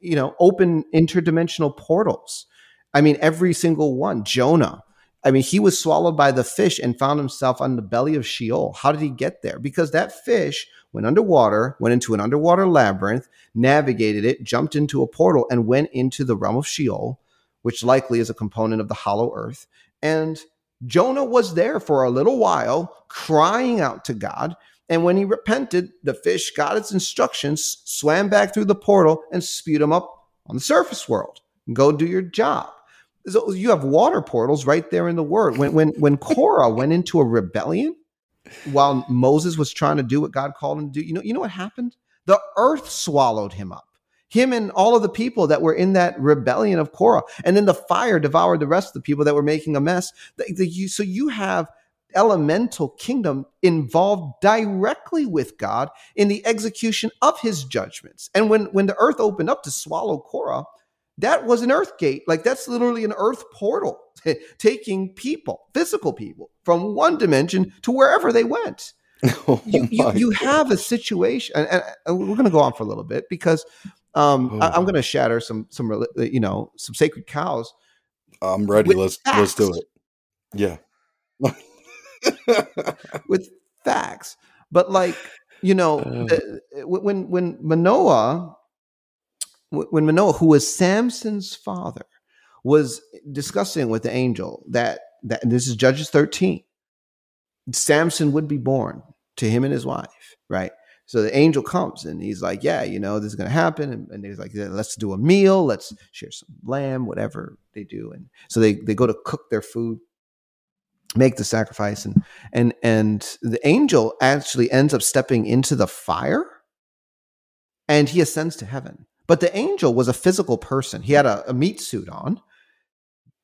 you know, open interdimensional portals. I mean, every single one. Jonah. I mean, he was swallowed by the fish and found himself on the belly of Sheol. How did he get there? Because that fish went underwater, went into an underwater labyrinth, navigated it, jumped into a portal, and went into the realm of Sheol, which likely is a component of the hollow earth. And Jonah was there for a little while, crying out to God. And when he repented, the fish got its instructions, swam back through the portal, and spewed him up on the surface world. Go do your job. So you have water portals right there in the word. When when when Korah went into a rebellion, while Moses was trying to do what God called him to do, you know, you know what happened? The earth swallowed him up. Him and all of the people that were in that rebellion of Korah. And then the fire devoured the rest of the people that were making a mess. The, the, you, so you have elemental kingdom involved directly with God in the execution of his judgments. And when, when the earth opened up to swallow Korah, that was an earth gate. Like that's literally an earth portal, taking people, physical people, from one dimension to wherever they went. Oh you, you, you, have a situation, and, and we're going to go on for a little bit because um, oh. I, am going to shatter some some uh, you know some sacred cows. I'm ready. Let's facts. let's do it. Yeah, with facts, but like you know uh. when when Manoah when Manoah, who was Samson's father, was discussing with the angel that that this is Judges 13, Samson would be born to him and his wife, right? So the angel comes and he's like, Yeah, you know, this is going to happen. And, and he's like, yeah, Let's do a meal. Let's share some lamb, whatever they do. And so they, they go to cook their food, make the sacrifice. And, and, and the angel actually ends up stepping into the fire and he ascends to heaven. But the angel was a physical person. He had a, a meat suit on.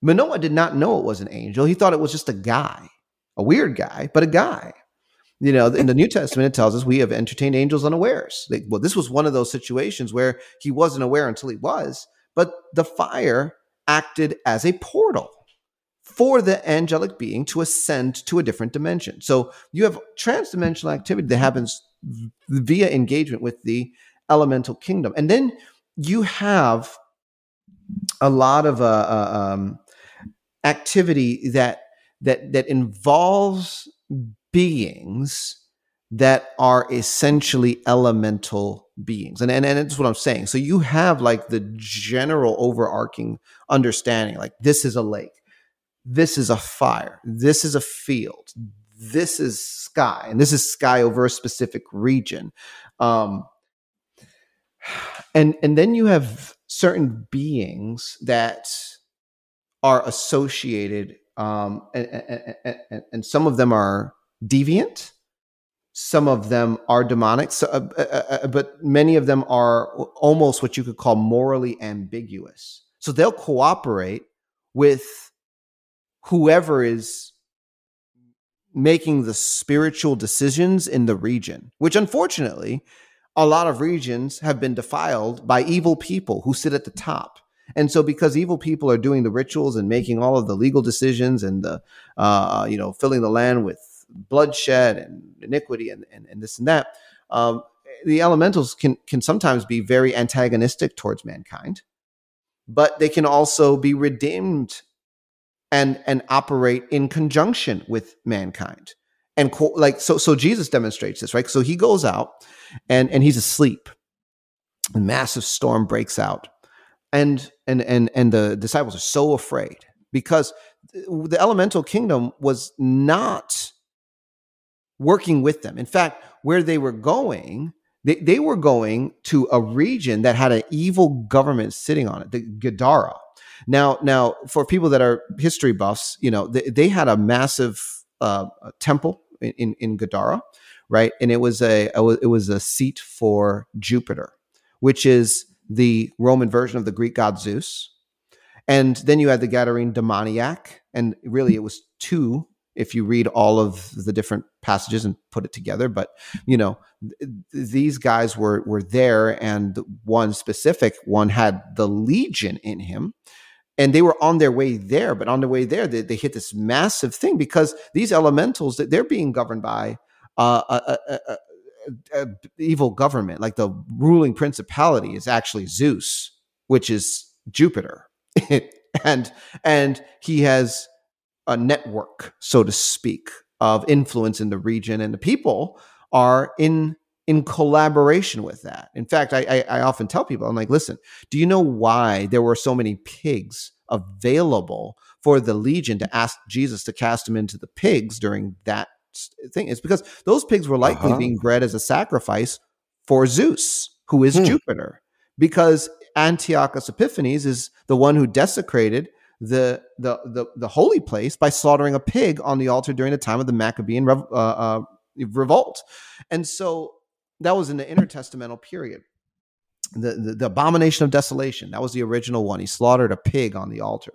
Manoah did not know it was an angel. He thought it was just a guy, a weird guy, but a guy. You know, in the New Testament, it tells us we have entertained angels unawares. Well, this was one of those situations where he wasn't aware until he was, but the fire acted as a portal for the angelic being to ascend to a different dimension. So you have transdimensional activity that happens via engagement with the elemental kingdom. And then you have a lot of uh, uh, um, activity that that that involves beings that are essentially elemental beings. And, and and that's what i'm saying. So you have like the general overarching understanding like this is a lake this is a fire this is a field this is sky and this is sky over a specific region. Um and and then you have certain beings that are associated um, and, and, and, and, some of them are deviant some of them are demonic so, uh, uh, uh, but many of them are almost what you could call morally ambiguous. So they'll cooperate with whoever is making the spiritual decisions in the region, which unfortunately, a lot of regions have been defiled by evil people who sit at the top. And so, because evil people are doing the rituals and making all of the legal decisions and the, uh, you know, filling the land with bloodshed and iniquity and, and, and this and that, um, the elementals can can sometimes be very antagonistic towards mankind, but they can also be redeemed and and operate in conjunction with mankind. And co- like so, so Jesus demonstrates this, right? So he goes out and and he's asleep. A massive storm breaks out, and and and and the disciples are so afraid because the elemental kingdom was not working with them. In fact, where they were going, they, they were going to a region that had an evil government sitting on it, the Gadara. Now, now for people that are history buffs, you know, they, they had a massive uh, temple in, in, in Gadara, right? And it was a it was a seat for Jupiter, which is the Roman version of the Greek god Zeus. And then you had the Gadarene demoniac, and really it was two if you read all of the different passages and put it together. But you know, th- these guys were were there, and one specific one had the legion in him. And they were on their way there, but on the way there, they, they hit this massive thing because these elementals that they're being governed by uh, a, a, a, evil government, like the ruling principality is actually Zeus, which is Jupiter, and and he has a network, so to speak, of influence in the region, and the people are in in collaboration with that. In fact, I, I, I often tell people, I'm like, listen, do you know why there were so many pigs available for the legion to ask Jesus to cast them into the pigs during that thing? It's because those pigs were likely uh-huh. being bred as a sacrifice for Zeus, who is hmm. Jupiter, because Antiochus Epiphanes is the one who desecrated the, the the the holy place by slaughtering a pig on the altar during the time of the Maccabean rev, uh, uh, revolt, and so that was in the intertestamental period. The, the, the abomination of desolation that was the original one. He slaughtered a pig on the altar,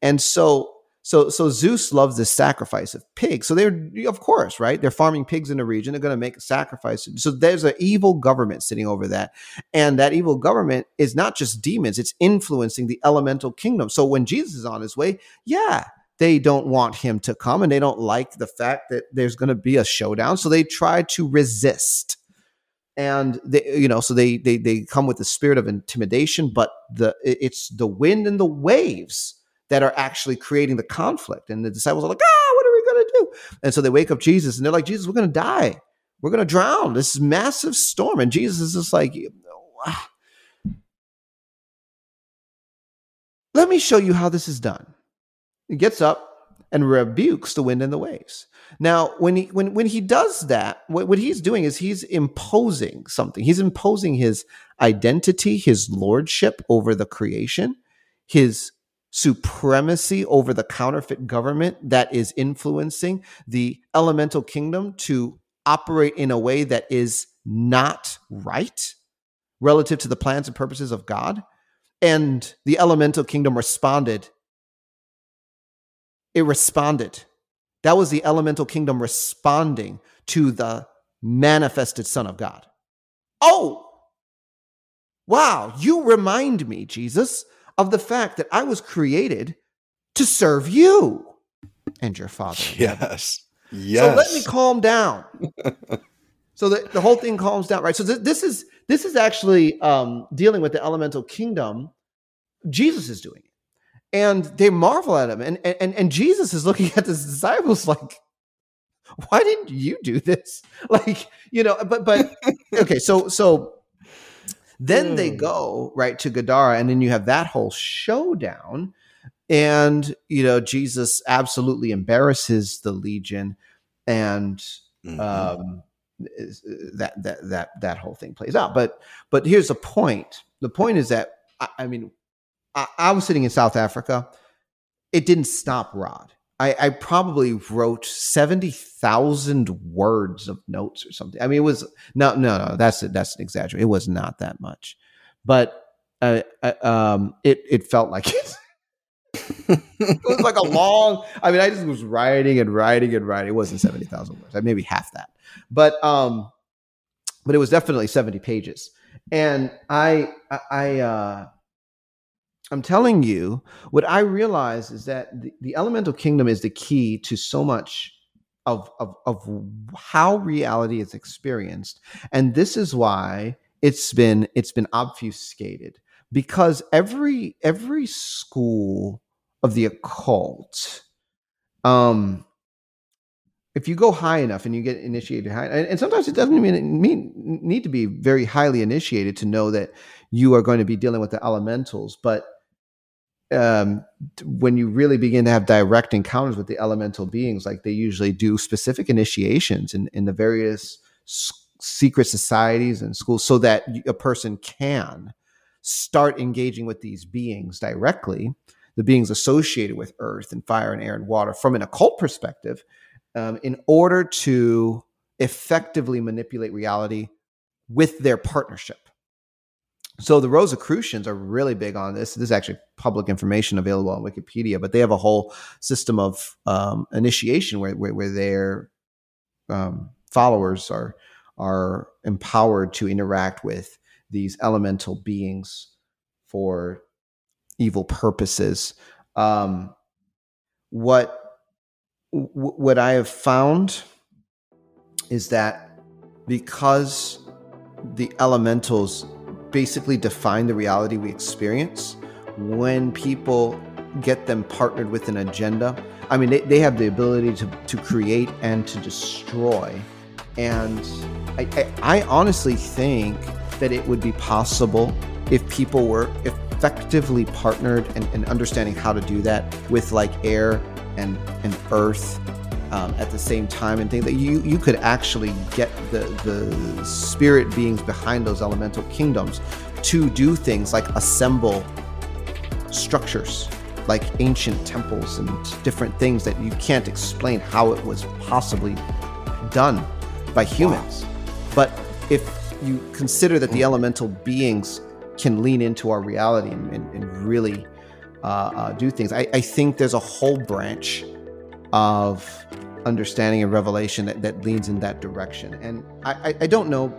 and so so so Zeus loves this sacrifice of pigs. So they're of course right. They're farming pigs in the region. They're going to make a sacrifice. So there's an evil government sitting over that, and that evil government is not just demons. It's influencing the elemental kingdom. So when Jesus is on his way, yeah, they don't want him to come, and they don't like the fact that there's going to be a showdown. So they try to resist and they you know so they they they come with the spirit of intimidation but the it's the wind and the waves that are actually creating the conflict. And the disciples are like, ah, what are we going to do? And so they wake up Jesus and they're like, Jesus, we're going to die. We're going to drown. This massive storm. And Jesus is just like, let me show you how this is done. He gets up and rebukes the wind and the waves. Now, when he when when he does that, what, what he's doing is he's imposing something. He's imposing his identity, his lordship over the creation, his supremacy over the counterfeit government that is influencing the elemental kingdom to operate in a way that is not right relative to the plans and purposes of God. And the elemental kingdom responded. It responded. That was the elemental kingdom responding to the manifested Son of God. Oh, wow, you remind me, Jesus, of the fact that I was created to serve you and your father. Yes. Yes. So let me calm down. so the, the whole thing calms down, right? So th- this is this is actually um, dealing with the elemental kingdom. Jesus is doing it, and they marvel at him, and and and Jesus is looking at his disciples like, "Why didn't you do this?" Like you know, but but okay, so so then mm. they hmm. go right to Gadara, and then you have that whole showdown. And you know, Jesus absolutely embarrasses the legion, and mm-hmm. um, that that that that whole thing plays out. But but here's the point: the point is that I, I mean, I, I was sitting in South Africa. It didn't stop Rod. I, I, probably wrote 70,000 words of notes or something. I mean, it was no, no, no, that's that's an exaggeration. It was not that much, but uh, uh, um, it, it felt like it. it was like a long. I mean, I just was writing and writing and writing. It wasn't seventy thousand words. I maybe half that, but um, but it was definitely seventy pages. And I, I, I uh, I'm telling you, what I realize is that the, the elemental kingdom is the key to so much of, of of how reality is experienced, and this is why it's been it's been obfuscated because every every school of the occult um if you go high enough and you get initiated high and, and sometimes it doesn't mean, mean need to be very highly initiated to know that you are going to be dealing with the elementals but um, when you really begin to have direct encounters with the elemental beings, like they usually do specific initiations in, in the various s- secret societies and schools, so that a person can start engaging with these beings directly, the beings associated with earth and fire and air and water from an occult perspective, um, in order to effectively manipulate reality with their partnership. So the Rosicrucians are really big on this. This is actually public information available on Wikipedia, but they have a whole system of um, initiation where, where, where their um, followers are are empowered to interact with these elemental beings for evil purposes. Um, what what I have found is that because the elementals basically define the reality we experience, when people get them partnered with an agenda, I mean, they, they have the ability to, to create and to destroy. And I, I, I honestly think that it would be possible if people were effectively partnered and, and understanding how to do that with like air and, and earth um, at the same time and think that you you could actually get the the spirit beings behind those elemental kingdoms to do things like assemble structures like ancient temples and different things that you can't explain how it was possibly done by humans but if you consider that the elemental beings can lean into our reality and, and, and really uh, uh, do things. I, I, think there's a whole branch of understanding and revelation that, that leans in that direction. And I, I, I don't know.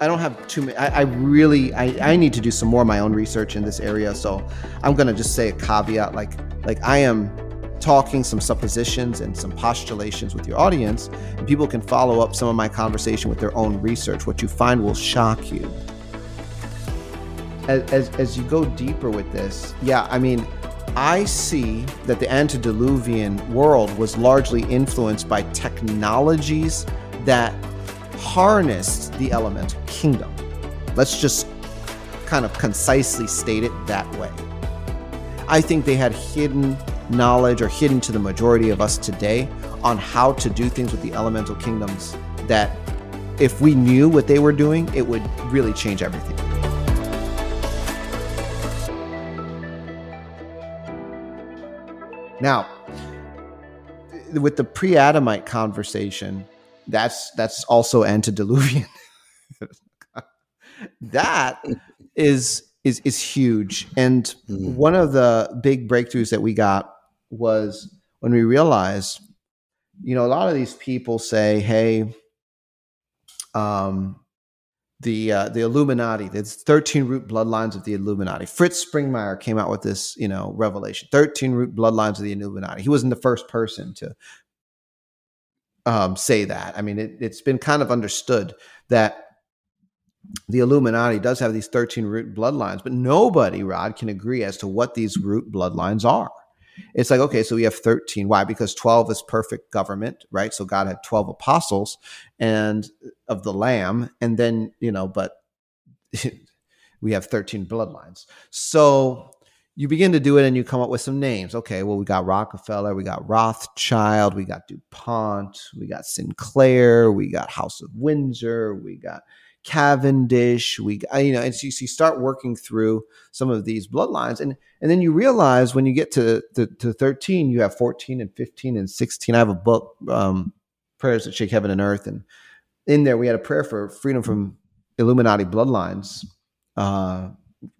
I don't have too many. I, I really, I, I need to do some more of my own research in this area. So I'm going to just say a caveat like, like I am talking some suppositions and some postulations with your audience, and people can follow up some of my conversation with their own research. What you find will shock you. As, as, as you go deeper with this, yeah, I mean, I see that the antediluvian world was largely influenced by technologies that harnessed the elemental kingdom. Let's just kind of concisely state it that way. I think they had hidden knowledge or hidden to the majority of us today on how to do things with the elemental kingdoms that if we knew what they were doing, it would really change everything. Now, with the pre-Adamite conversation, that's that's also antediluvian. that is is is huge. And mm. one of the big breakthroughs that we got was when we realized, you know, a lot of these people say, "Hey, um, the uh, the Illuminati. There's 13 root bloodlines of the Illuminati. Fritz Springmeier came out with this, you know, revelation. 13 root bloodlines of the Illuminati. He wasn't the first person to um, say that. I mean, it, it's been kind of understood that the Illuminati does have these 13 root bloodlines, but nobody, Rod, can agree as to what these root bloodlines are. It's like, okay, so we have 13. Why? Because 12 is perfect government, right? So God had 12 apostles and uh, of the lamb. And then, you know, but we have 13 bloodlines. So you begin to do it and you come up with some names. Okay, well, we got Rockefeller, we got Rothschild, we got DuPont, we got Sinclair, we got House of Windsor, we got Cavendish. We, you know, and so you, so you start working through some of these bloodlines, and and then you realize when you get to, to, to 13, you have 14 and 15 and 16. I have a book, um, Prayers that Shake Heaven and Earth, and in there we had a prayer for freedom from Illuminati bloodlines. Uh,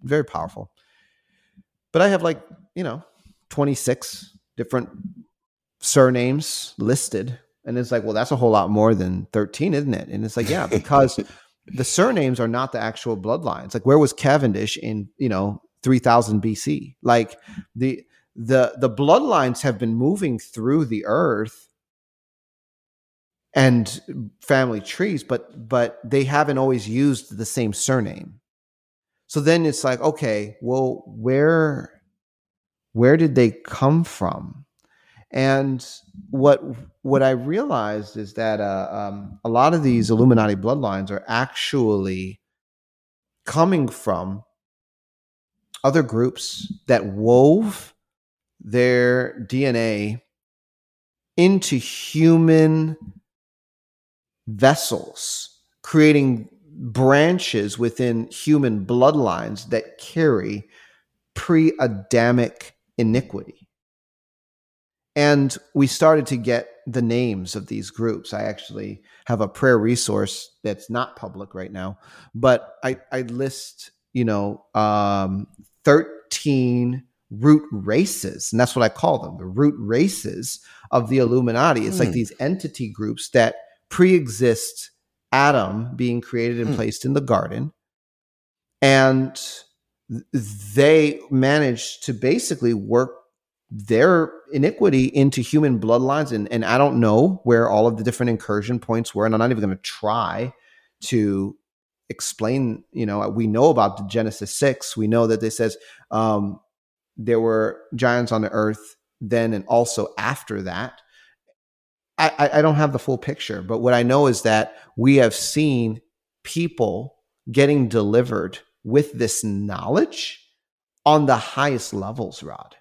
very powerful. But I have like you know 26 different surnames listed. And it's like, well, that's a whole lot more than 13, isn't it? And it's like, yeah, because the surnames are not the actual bloodlines. Like, where was Cavendish in, you know, 3000 BC? Like, the, the, the bloodlines have been moving through the earth and family trees, but, but they haven't always used the same surname. So then it's like, okay, well, where, where did they come from? And what what I realized is that uh, um, a lot of these Illuminati bloodlines are actually coming from other groups that wove their DNA into human vessels, creating branches within human bloodlines that carry pre Adamic iniquity. And we started to get the names of these groups. I actually have a prayer resource that's not public right now, but I, I list, you know, um, 13 root races. And that's what I call them the root races of the Illuminati. It's mm. like hmm. these entity groups that pre exist Adam being created and mm. placed in the garden. And they managed to basically work their iniquity into human bloodlines. And, and I don't know where all of the different incursion points were. And I'm not even going to try to explain, you know, we know about the Genesis 6. We know that it says um, there were giants on the earth then and also after that. I, I don't have the full picture, but what I know is that we have seen people getting delivered with this knowledge on the highest levels, Rod.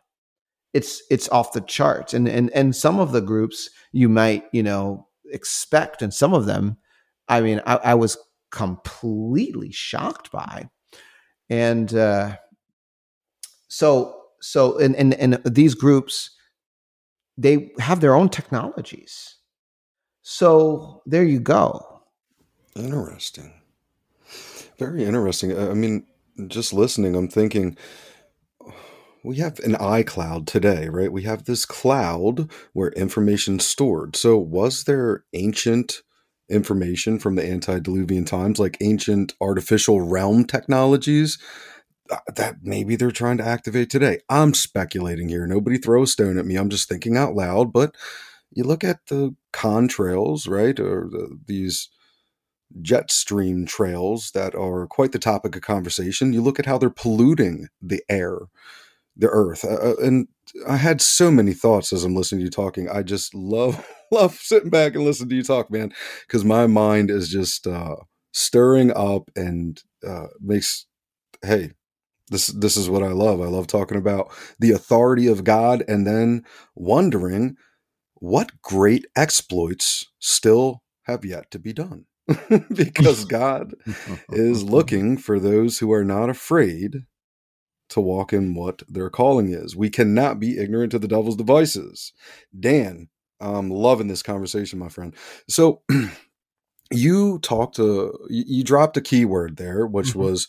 It's it's off the charts. And and and some of the groups you might, you know, expect, and some of them, I mean, I, I was completely shocked by. And uh so so and and, and these groups they have their own technologies. So there you go. Interesting. Very interesting. I mean, just listening, I'm thinking we have an iCloud today, right? We have this cloud where information's stored. So was there ancient information from the antediluvian times, like ancient artificial realm technologies uh, that maybe they're trying to activate today? I'm speculating here. Nobody throw a stone at me. I'm just thinking out loud. But you look at the contrails, right? Or the, these jet stream trails that are quite the topic of conversation. You look at how they're polluting the air, the earth. Uh, uh and I had so many thoughts as I'm listening to you talking. I just love love sitting back and listening to you talk, man, because my mind is just uh, stirring up and uh, makes hey, this this is what I love. I love talking about the authority of God and then wondering what great exploits still have yet to be done. because God is looking for those who are not afraid to walk in what their calling is. We cannot be ignorant of the devil's devices. Dan, I'm loving this conversation, my friend. So you talked to, you dropped a keyword there, which mm-hmm. was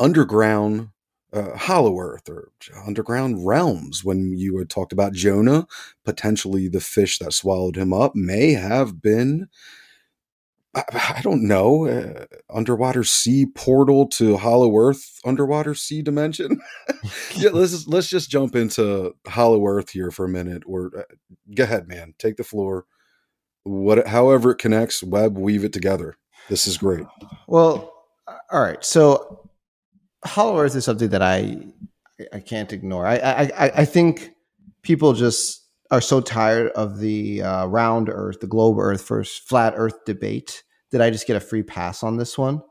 underground uh, hollow earth or underground realms when you had talked about Jonah, potentially the fish that swallowed him up may have been I, I don't know, uh, underwater sea portal to Hollow Earth underwater sea dimension. yeah, let's just, let's just jump into Hollow Earth here for a minute. Or uh, go ahead, man, take the floor. What, however it connects, web weave it together. This is great. Well, all right. So Hollow Earth is something that I I can't ignore. I I I think people just are so tired of the uh, round Earth, the globe Earth versus flat Earth debate did I just get a free pass on this one?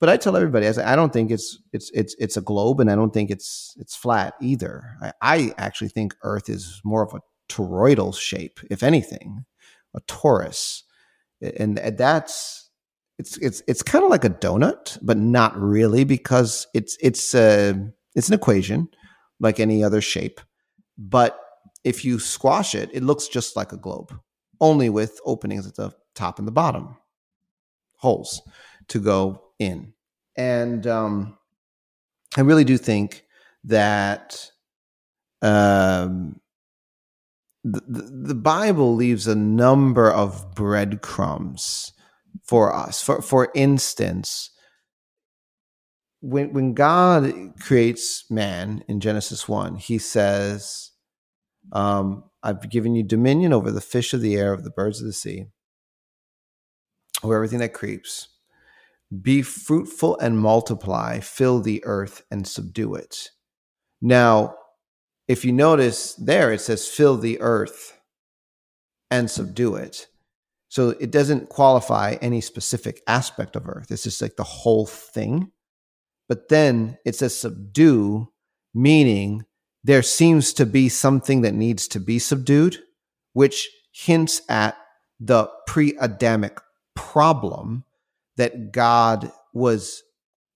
But I tell everybody, I say, I don't think it's it's it's it's a globe, and I don't think it's it's flat either. I, I actually think Earth is more of a toroidal shape, if anything, a torus, and that's it's it's it's kind of like a donut, but not really because it's it's uh, it's an equation like any other shape, but if you squash it, it looks just like a globe, only with openings at the top and the bottom holes to go in. And um, I really do think that um, the Bible leaves a number of breadcrumbs for us. For for instance, when when God creates man in Genesis 1, he says, um, I've given you dominion over the fish of the air, of the birds of the sea, over everything that creeps. Be fruitful and multiply, fill the earth and subdue it. Now, if you notice there, it says fill the earth and subdue it. So it doesn't qualify any specific aspect of earth. It's just like the whole thing. But then it says subdue, meaning there seems to be something that needs to be subdued, which hints at the pre Adamic problem that God was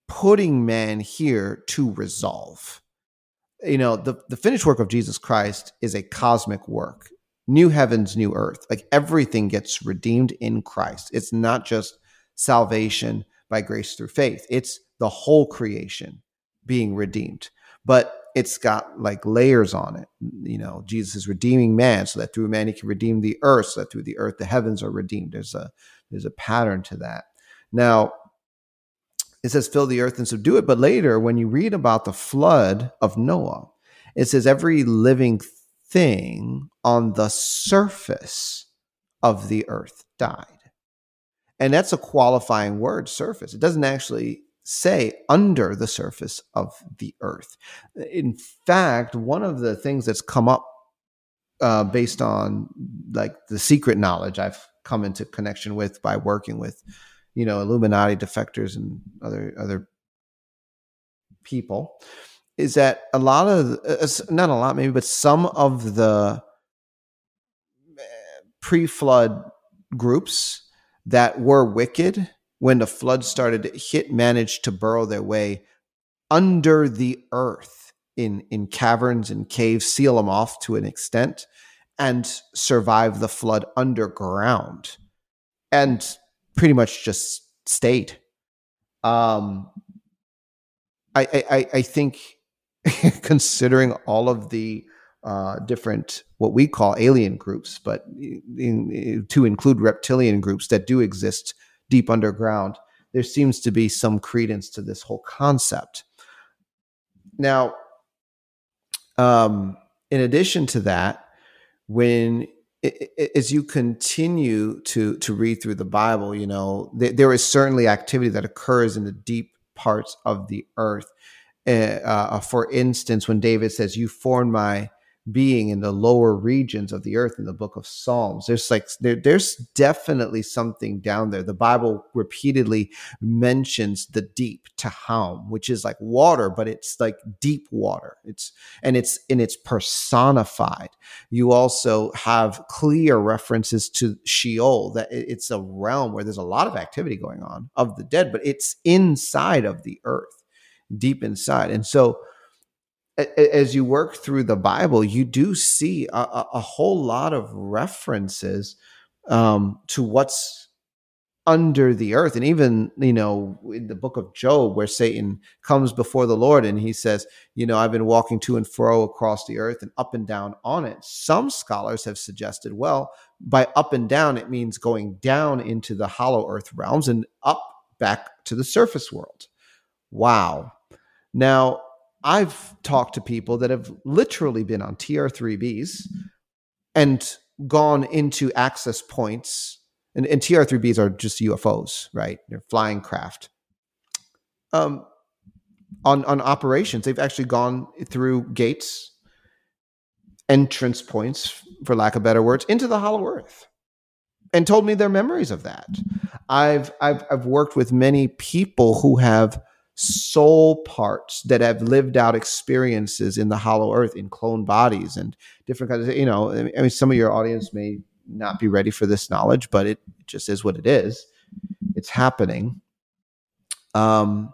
putting man here to resolve. You know, the, the finished work of Jesus Christ is a cosmic work, new heavens, new earth. Like everything gets redeemed in Christ. It's not just salvation by grace through faith, it's the whole creation being redeemed. But it's got like layers on it. You know, Jesus is redeeming man so that through man he can redeem the earth, so that through the earth the heavens are redeemed. There's a there's a pattern to that. Now, it says fill the earth and subdue it, but later when you read about the flood of Noah, it says every living thing on the surface of the earth died. And that's a qualifying word, surface. It doesn't actually say under the surface of the earth. In fact, one of the things that's come up uh, based on like the secret knowledge I've come into connection with by working with, you know, Illuminati defectors and other other people, is that a lot of uh, not a lot maybe, but some of the eh, pre-flood groups that were wicked when the flood started hit managed to burrow their way under the earth in in caverns and caves seal them off to an extent and survive the flood underground. And pretty much just stayed. Um i i i think considering all of the uh, different what we call alien groups, but in, in, to include reptilian groups that do exist deep underground, there seems to be some credence to this whole concept. Now, um, in addition to that, when as you continue to to read through the Bible, you know th- there is certainly activity that occurs in the deep parts of the earth. Uh, uh, for instance, when David says, "You formed my being in the lower regions of the earth in the book of Psalms. There's like there, there's definitely something down there. The Bible repeatedly mentions the deep Tehom, which is like water, but it's like deep water. It's and it's and it's personified. You also have clear references to Sheol, that it's a realm where there's a lot of activity going on of the dead, but it's inside of the earth, deep inside. And so as you work through the Bible, you do see a, a whole lot of references um, to what's under the earth. And even, you know, in the book of Job, where Satan comes before the Lord and he says, you know, I've been walking to and fro across the earth and up and down on it. Some scholars have suggested, well, by up and down, it means going down into the hollow earth realms and up back to the surface world. Wow. Now, I've talked to people that have literally been on TR3Bs and gone into access points. And, and TR3Bs are just UFOs, right? They're flying craft. Um, on, on operations, they've actually gone through gates, entrance points, for lack of better words, into the hollow earth and told me their memories of that. I've, I've, I've worked with many people who have soul parts that have lived out experiences in the hollow earth in clone bodies and different kinds of you know i mean some of your audience may not be ready for this knowledge but it just is what it is. It's happening. Um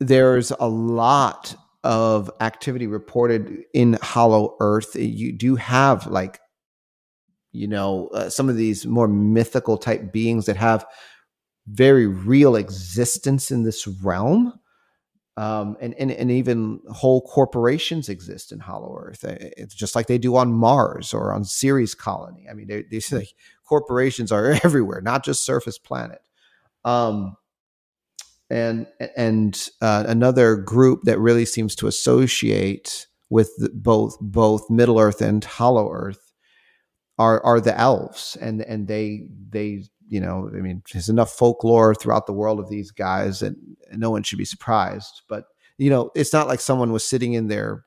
there's a lot of activity reported in hollow earth. You do have like you know uh, some of these more mythical type beings that have very real existence in this realm. Um, and, and and even whole corporations exist in Hollow Earth. It's just like they do on Mars or on Ceres Colony. I mean, they say corporations are everywhere, not just surface planet. Um, and and uh, another group that really seems to associate with the, both both Middle Earth and Hollow Earth are are the elves, and and they they you know I mean there's enough folklore throughout the world of these guys, and no one should be surprised. But you know it's not like someone was sitting in their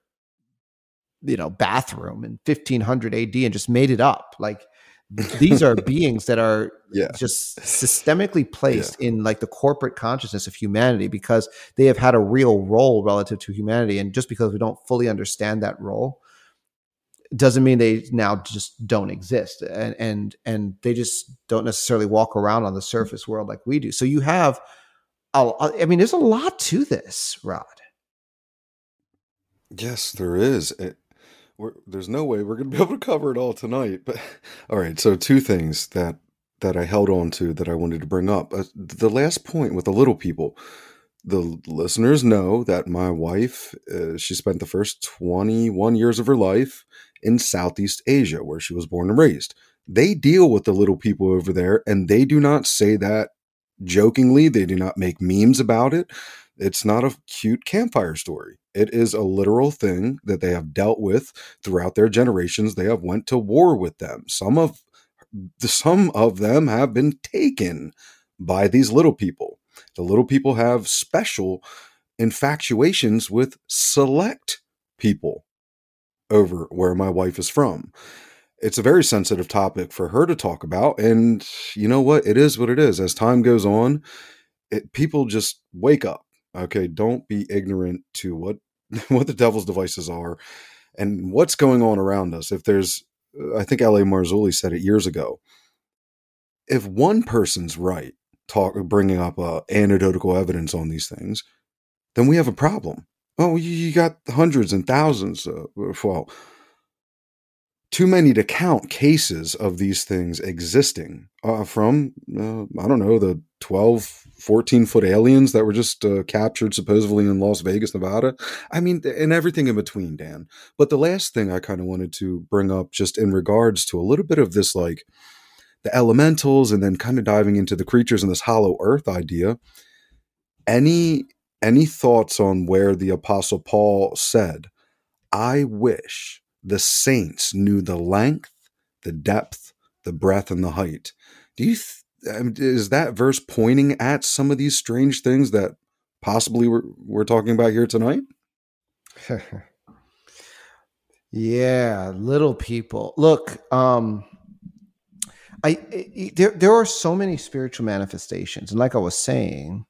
you know bathroom in 1500 AD and just made it up. Like these are beings that are yeah. just systemically placed yeah. in like the corporate consciousness of humanity because they have had a real role relative to humanity and just because we don't fully understand that role doesn't mean they now just don't exist and and and they just don't necessarily walk around on the surface world like we do so you have i mean there's a lot to this rod yes there is it, there's no way we're going to be able to cover it all tonight. But all right, so two things that that I held on to that I wanted to bring up. Uh, the last point with the little people. The listeners know that my wife, uh, she spent the first 21 years of her life in Southeast Asia, where she was born and raised. They deal with the little people over there, and they do not say that jokingly. They do not make memes about it. It's not a cute campfire story. It is a literal thing that they have dealt with throughout their generations. They have went to war with them. Some of some of them have been taken by these little people. The little people have special infatuations with select people over where my wife is from. It's a very sensitive topic for her to talk about. And you know what? It is what it is. As time goes on, it, people just wake up Okay, don't be ignorant to what what the devil's devices are and what's going on around us. If there's I think L.A. Marzulli said it years ago. If one person's right, talk bringing up uh, anecdotal evidence on these things, then we have a problem. Oh, you got hundreds and thousands. Uh, well, too many to count cases of these things existing uh, from uh, i don't know the 12 14 foot aliens that were just uh, captured supposedly in las vegas nevada i mean and everything in between dan but the last thing i kind of wanted to bring up just in regards to a little bit of this like the elementals and then kind of diving into the creatures in this hollow earth idea any any thoughts on where the apostle paul said i wish the saints knew the length, the depth, the breadth, and the height. Do you th- is that verse pointing at some of these strange things that possibly we're, we're talking about here tonight? yeah, little people. Look, um, I, I there there are so many spiritual manifestations, and like I was saying,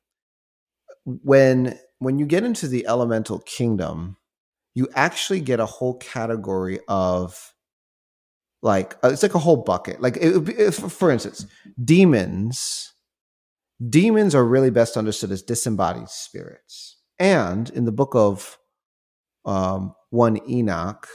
when when you get into the elemental kingdom, you actually get a whole category of like uh, it's like a whole bucket. Like it, if, for instance, demons. Demons are really best understood as disembodied spirits, and in the book of um, one Enoch,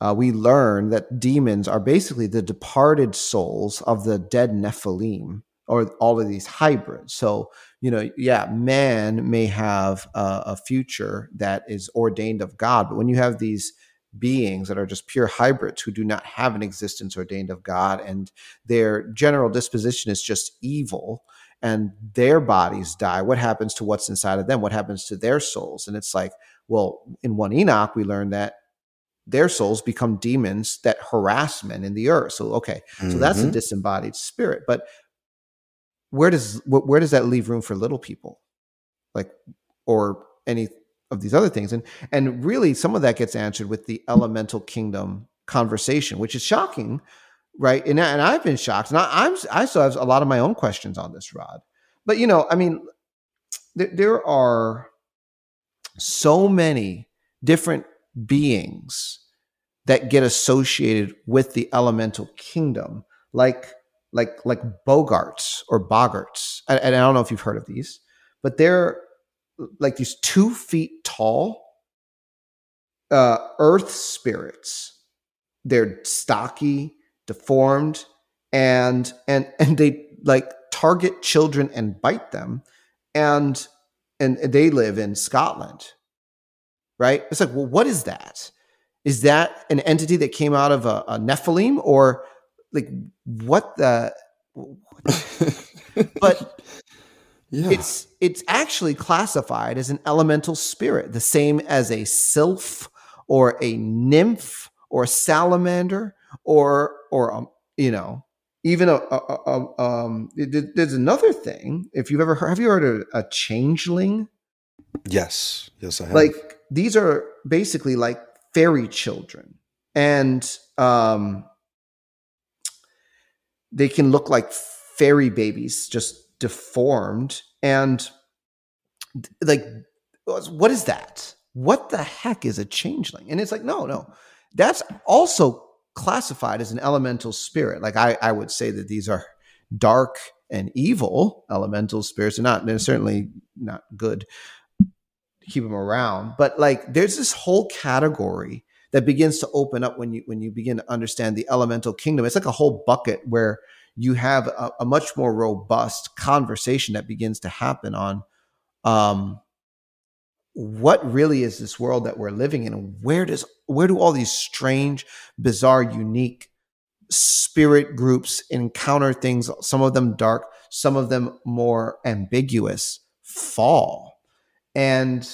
uh, we learn that demons are basically the departed souls of the dead Nephilim, or all of these hybrids. So you know, yeah, man may have a, a, future that is ordained of God, but when you have these beings that are just pure hybrids who do not have an existence ordained of God and their general disposition is just evil and their bodies die, what happens to what's inside of them? What happens to their souls? And it's like, well, in one Enoch, we learn that their souls become demons that harass men in the earth. So, okay, mm-hmm. so that's a mm-hmm. disembodied spirit. But where does where does that leave room for little people? Like or any of these other things. And and really some of that gets answered with the elemental kingdom conversation which is shocking right? And, and i've been shocked. And I, am i still have a lot of my own questions on this rod. But you know i mean there, there are so many different beings that get associated with the elemental kingdom. Like like like bogarts or boggarts. And, and I don't know if you've heard of these, but they're like these two feet tall uh, earth spirits. They're stocky, deformed, and and and they like target children and bite them, and and they live in Scotland, right? It's like, well, what is that? Is that an entity that came out of a, a Nephilim, or like what the? but Yeah. it's it's actually classified as an elemental spirit, the same as a sylph or a nymph or a salamander or or um, you know even a, a, a- um th- there's another thing if you've ever heard have you heard of a changeling Yes. Yes, I have. like these are basically like fairy children and um they can look like fairy babies just deformed. And like what is that? What the heck is a changeling? And it's like no no. That's also classified as an elemental spirit. Like i i would say that these are dark and evil elemental spirits. They're not they're certainly not good. Keep them around. But like there's this whole category that begins to open up when you when you begin to understand the elemental kingdom. It's like a whole bucket where you have a, a much more robust conversation that begins to happen on um what really is this world that we're living in? Where does where do all these strange bizarre unique spirit groups encounter things some of them dark some of them more ambiguous fall? And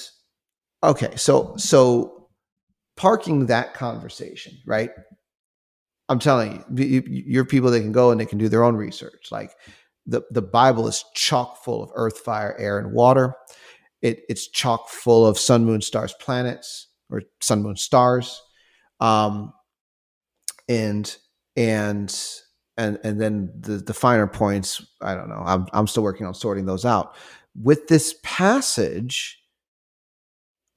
okay, so so parking that conversation, right? I'm telling you, you, you're people that can go and they can do their own research. Like the the Bible is chock full of earth, fire, air, and water. It, it's chock full of sun, moon, stars, planets, or sun, moon, stars, um, and and and and then the the finer points. I don't know. I'm I'm still working on sorting those out with this passage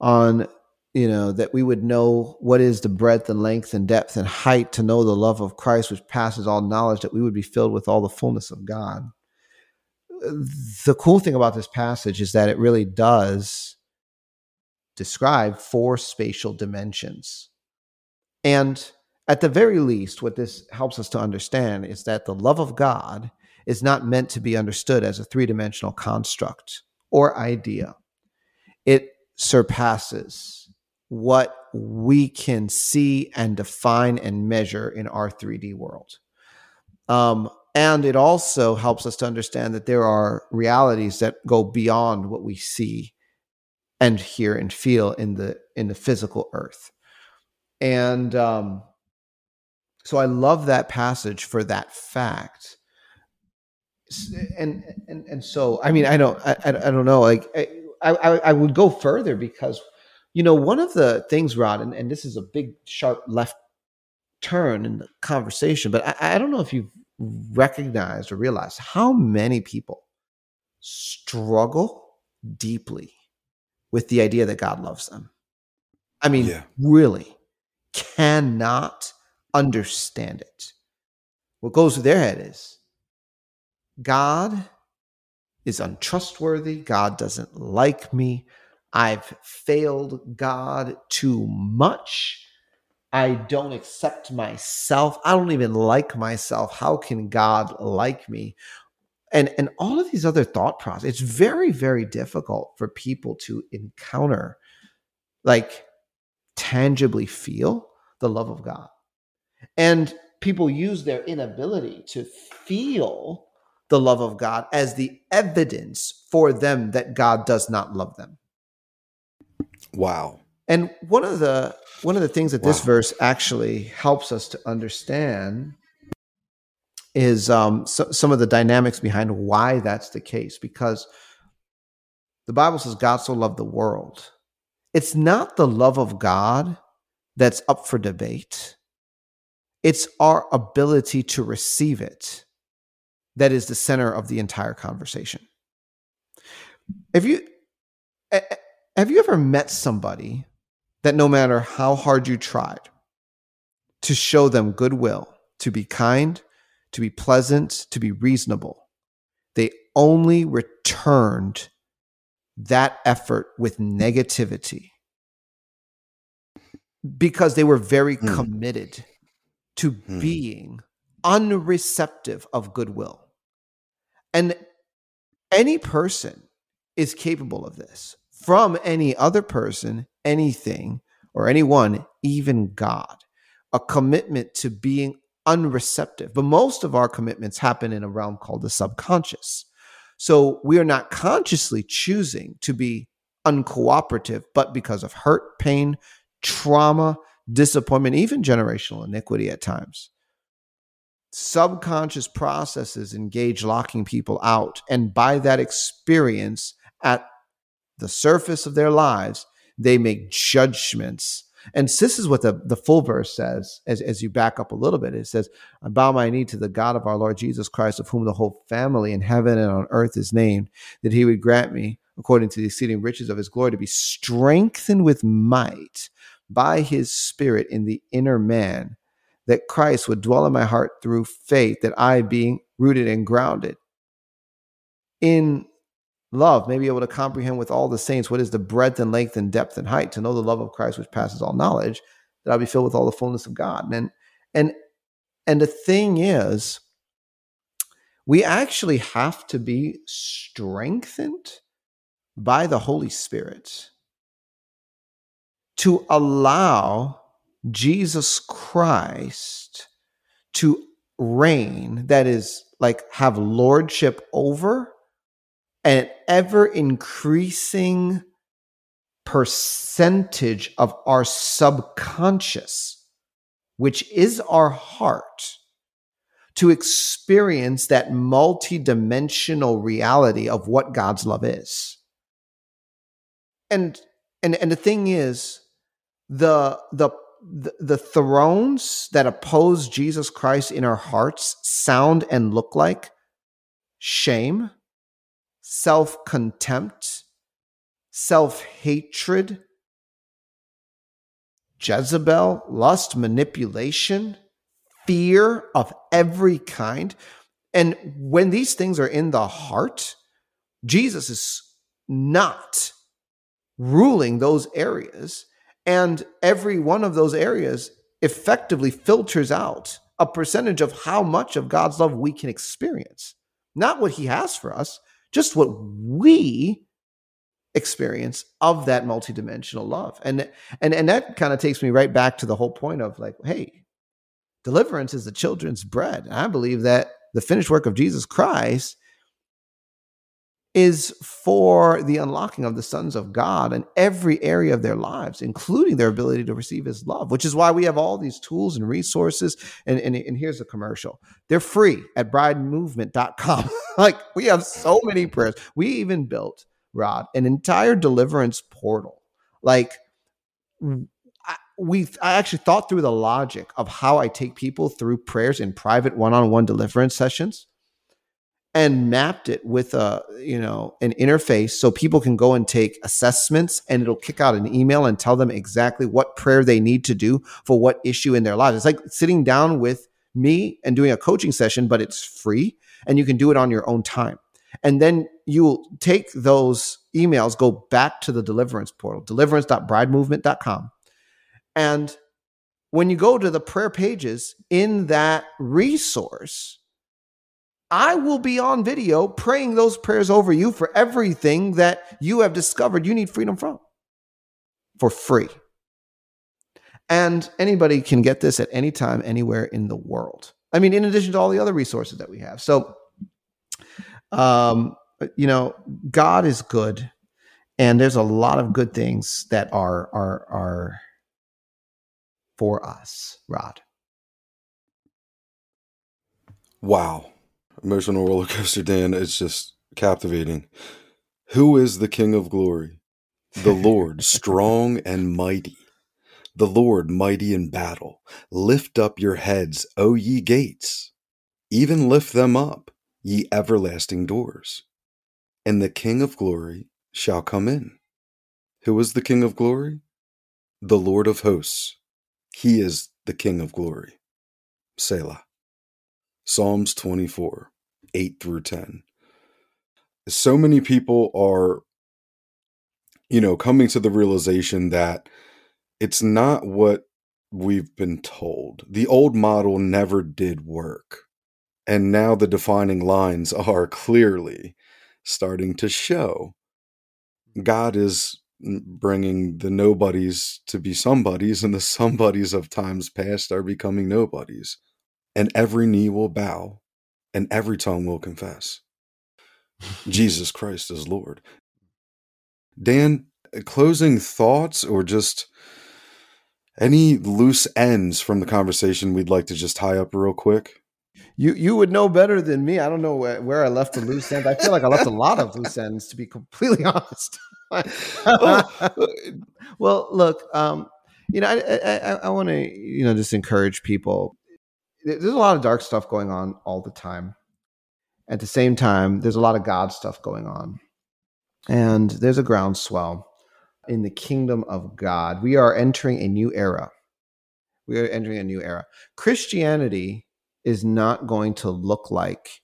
on you know that we would know what is the breadth and length and depth and height to know the love of Christ which passes all knowledge that we would be filled with all the fullness of God the cool thing about this passage is that it really does describe four spatial dimensions and at the very least what this helps us to understand is that the love of God is not meant to be understood as a three dimensional construct or idea. It surpasses what we can see and define and measure in our 3D world. Um, and it also helps us to understand that there are realities that go beyond what we see and hear and feel in the in the physical earth. And um, so I love that passage for that fact and and and so I mean I don't I, I don't know like I, I I would go further because you know one of the things Rod and, and this is a big sharp left turn in the conversation but I, I don't know if you've recognized or realized how many people struggle deeply with the idea that God loves them I mean Yeah. really cannot understand it what goes through their head is God is untrustworthy. God doesn't like me. I've failed God too much. I don't accept myself. I don't even like myself. How can God like me? And and all of these other thought process. It's very very difficult for people to encounter like tangibly feel the love of God. And people use their inability to feel the love of God as the evidence for them that God does not love them. Wow. And one of the one of the things that this verse actually helps us to understand is um, so, some of the dynamics behind why that's the case. Because the Bible says God so loved the world. It's not the love of God that's up for debate. It's our ability to receive it that is the center of the entire conversation. If you have you ever met somebody that no matter how hard you tried to show them goodwill, to be kind, to be pleasant, to be reasonable, they only returned that effort with negativity because they were very Hmm. committed to Hmm. being unreceptive of goodwill. And any person is capable of this from any other person, anything, or anyone, even God. A commitment to being unreceptive. But most of our commitments happen in a realm called the subconscious. So we are not consciously choosing to be uncooperative, but because of hurt, pain, trauma, disappointment, even generational iniquity at times. Subconscious processes engage locking people out. And by that experience, at the surface of their lives, they make judgments. And this is what the, the full verse says as, as you back up a little bit. It says, I bow my knee to the God of our Lord Jesus Christ, of whom the whole family in heaven and on earth is named, that he would grant me, according to the exceeding riches of his glory, to be strengthened with might by his spirit in the inner man, that Christ would dwell in my heart through faith, that I, being rooted and grounded in love, may be able to comprehend with all the saints what is the breadth and length and depth and height, to know the love of Christ which passes all knowledge, that I'll be filled with all the fullness of God. And and and the thing is, we actually have to be strengthened by the Holy Spirit to allow Jesus Christ to reign, that is, like have lordship over an ever increasing percentage of our subconscious, which is our heart, to experience that multidimensional reality of what God's love is. And and and the thing is the the the, thrones that oppose Jesus Christ in our hearts sound and look like shame, self contempt, self hatred, Jezebel, lust, manipulation, fear of every kind. And when these things are in the heart, Jesus is not ruling those areas and every one of those areas effectively filters out a percentage of how much of God's love we can experience. Not what He has for us, just what we experience of that multidimensional love. And and and that kind of takes me right back to the whole point of like, hey, deliverance is the children's bread. I believe that the finished work of Jesus Christ is for the unlocking of the sons of God in every area of their lives, including their ability to receive his love, which is why we have all these tools and resources. And, and, and here's a commercial they're free at bridemovement.com. like we have so many prayers. We even built, Rod, an entire deliverance portal. Like, we I actually thought through the logic of how I take people through prayers in private one-on-one deliverance sessions and mapped it with a you know an interface so people can go and take assessments and it'll kick out an email and tell them exactly what prayer they need to do for what issue in their lives. It's like sitting down with me and doing a coaching session but it's free and you can do it on your own time. And then you'll take those emails go back to the deliverance portal deliverance.bridemovement.com and when you go to the prayer pages in that resource I will be on video praying those prayers over you for everything that you have discovered you need freedom from for free. And anybody can get this at any time, anywhere in the world. I mean, in addition to all the other resources that we have. So, um, you know, God is good, and there's a lot of good things that are are are for us, Rod. Wow emotional roller coaster, Dan. It's just captivating. Who is the King of glory? The Lord, strong and mighty. The Lord, mighty in battle. Lift up your heads, O ye gates. Even lift them up, ye everlasting doors. And the King of glory shall come in. Who is the King of glory? The Lord of hosts. He is the King of glory. Selah. Psalms 24, 8 through 10. So many people are, you know, coming to the realization that it's not what we've been told. The old model never did work. And now the defining lines are clearly starting to show God is bringing the nobodies to be somebodies, and the somebodies of times past are becoming nobodies. And every knee will bow, and every tongue will confess Jesus Christ is Lord. Dan, closing thoughts or just any loose ends from the conversation we'd like to just tie up real quick? You you would know better than me. I don't know where, where I left the loose ends. I feel like I left a lot of loose ends, to be completely honest. well, look, um, you know, I I, I want to you know just encourage people. There's a lot of dark stuff going on all the time. At the same time, there's a lot of God stuff going on, and there's a groundswell in the kingdom of God. We are entering a new era. We are entering a new era. Christianity is not going to look like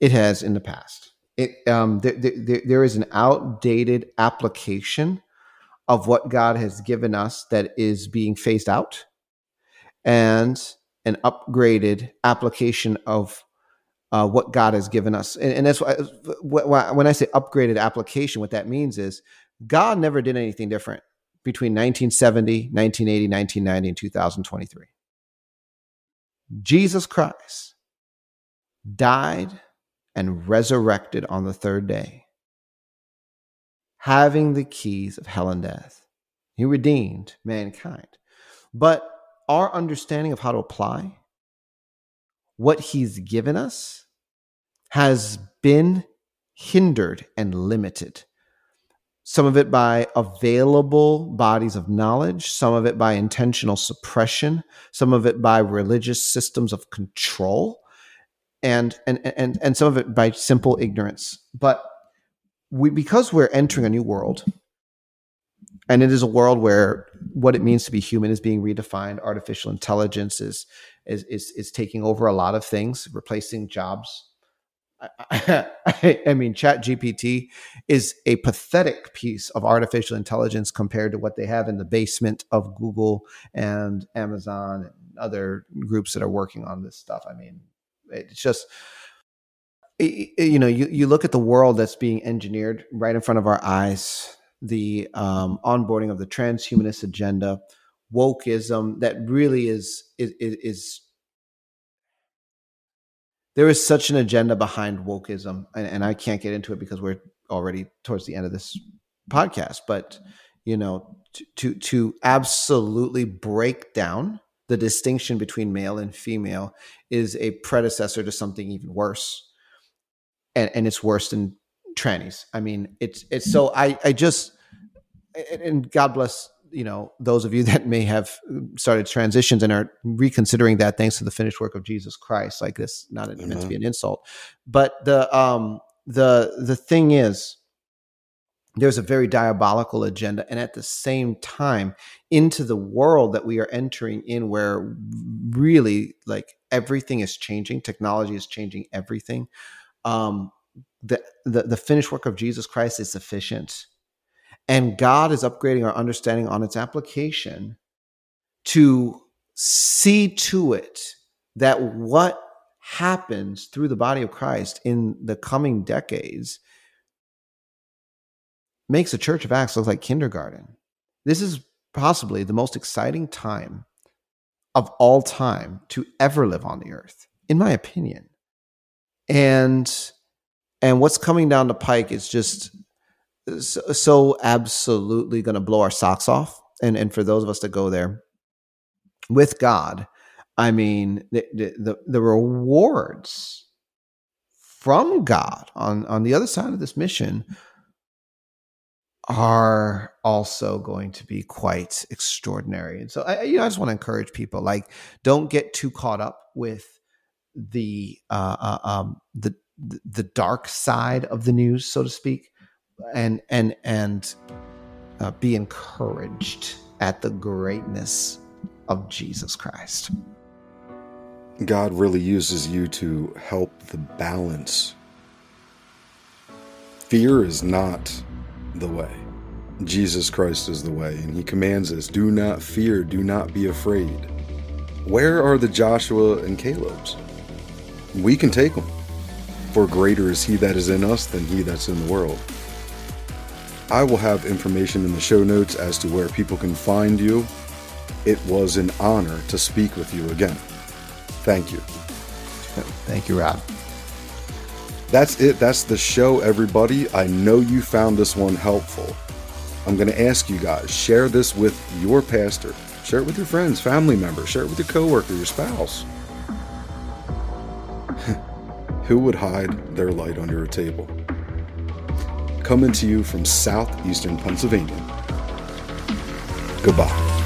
it has in the past. It, um, there, there, there is an outdated application of what God has given us that is being phased out, and an upgraded application of uh, what God has given us. And, and that's why when I say upgraded application, what that means is God never did anything different between 1970, 1980, 1990, and 2023. Jesus Christ died and resurrected on the third day, having the keys of hell and death. He redeemed mankind. But our understanding of how to apply what he's given us has been hindered and limited some of it by available bodies of knowledge, some of it by intentional suppression, some of it by religious systems of control, and and and and some of it by simple ignorance. But we because we're entering a new world, and it is a world where what it means to be human is being redefined. Artificial intelligence is is is, is taking over a lot of things, replacing jobs I, I, mean, Chat GPT is a pathetic piece of artificial intelligence compared to what they have in the basement of Google and Amazon and other groups that are working on this stuff. I mean, it's just, you know, you, you look at the world that's being engineered right in front of our eyes, the um, onboarding of the transhumanist agenda, wokeism that really is, is, is there is such an agenda behind wokeism, and, and, I can't get into it because we're already towards the end of this podcast. But you know, to to, to absolutely break down the distinction between male and female is a predecessor to something even worse, and and it's worse than trannies. I mean, it's it's so I I just and God bless you know those of you that may have started transitions and are reconsidering that thanks to the finished work of Jesus Christ like this not mm-hmm. meant to be an insult but the um the the thing is there's a very diabolical agenda and at the same time into the world that we are entering in where really like everything is changing technology is changing everything um the the, the finished work of Jesus Christ is sufficient and God is upgrading our understanding on its application to see to it that what happens through the body of Christ in the coming decades makes the Church of Acts look like kindergarten. This is possibly the most exciting time of all time to ever live on the earth, in my opinion. And and what's coming down the pike is just so, so absolutely going to blow our socks off. And and for those of us that go there with God, I mean the the, the rewards from God on on the other side of this mission are also going to be quite extraordinary. And so I you know I just want to encourage people like don't get too caught up with the uh, uh um the the dark side of the news so to speak and and and uh, be encouraged at the greatness of Jesus Christ. God really uses you to help the balance. Fear is not the way. Jesus Christ is the way, and He commands us do not fear, do not be afraid. Where are the Joshua and Caleb's? We can take them, for greater is He that is in us than He that's in the world. I will have information in the show notes as to where people can find you. It was an honor to speak with you again. Thank you. Thank you, Rod. That's it. That's the show, everybody. I know you found this one helpful. I'm going to ask you guys share this with your pastor, share it with your friends, family members, share it with your coworker, your spouse. Who would hide their light under a table? Coming to you from southeastern Pennsylvania. Goodbye.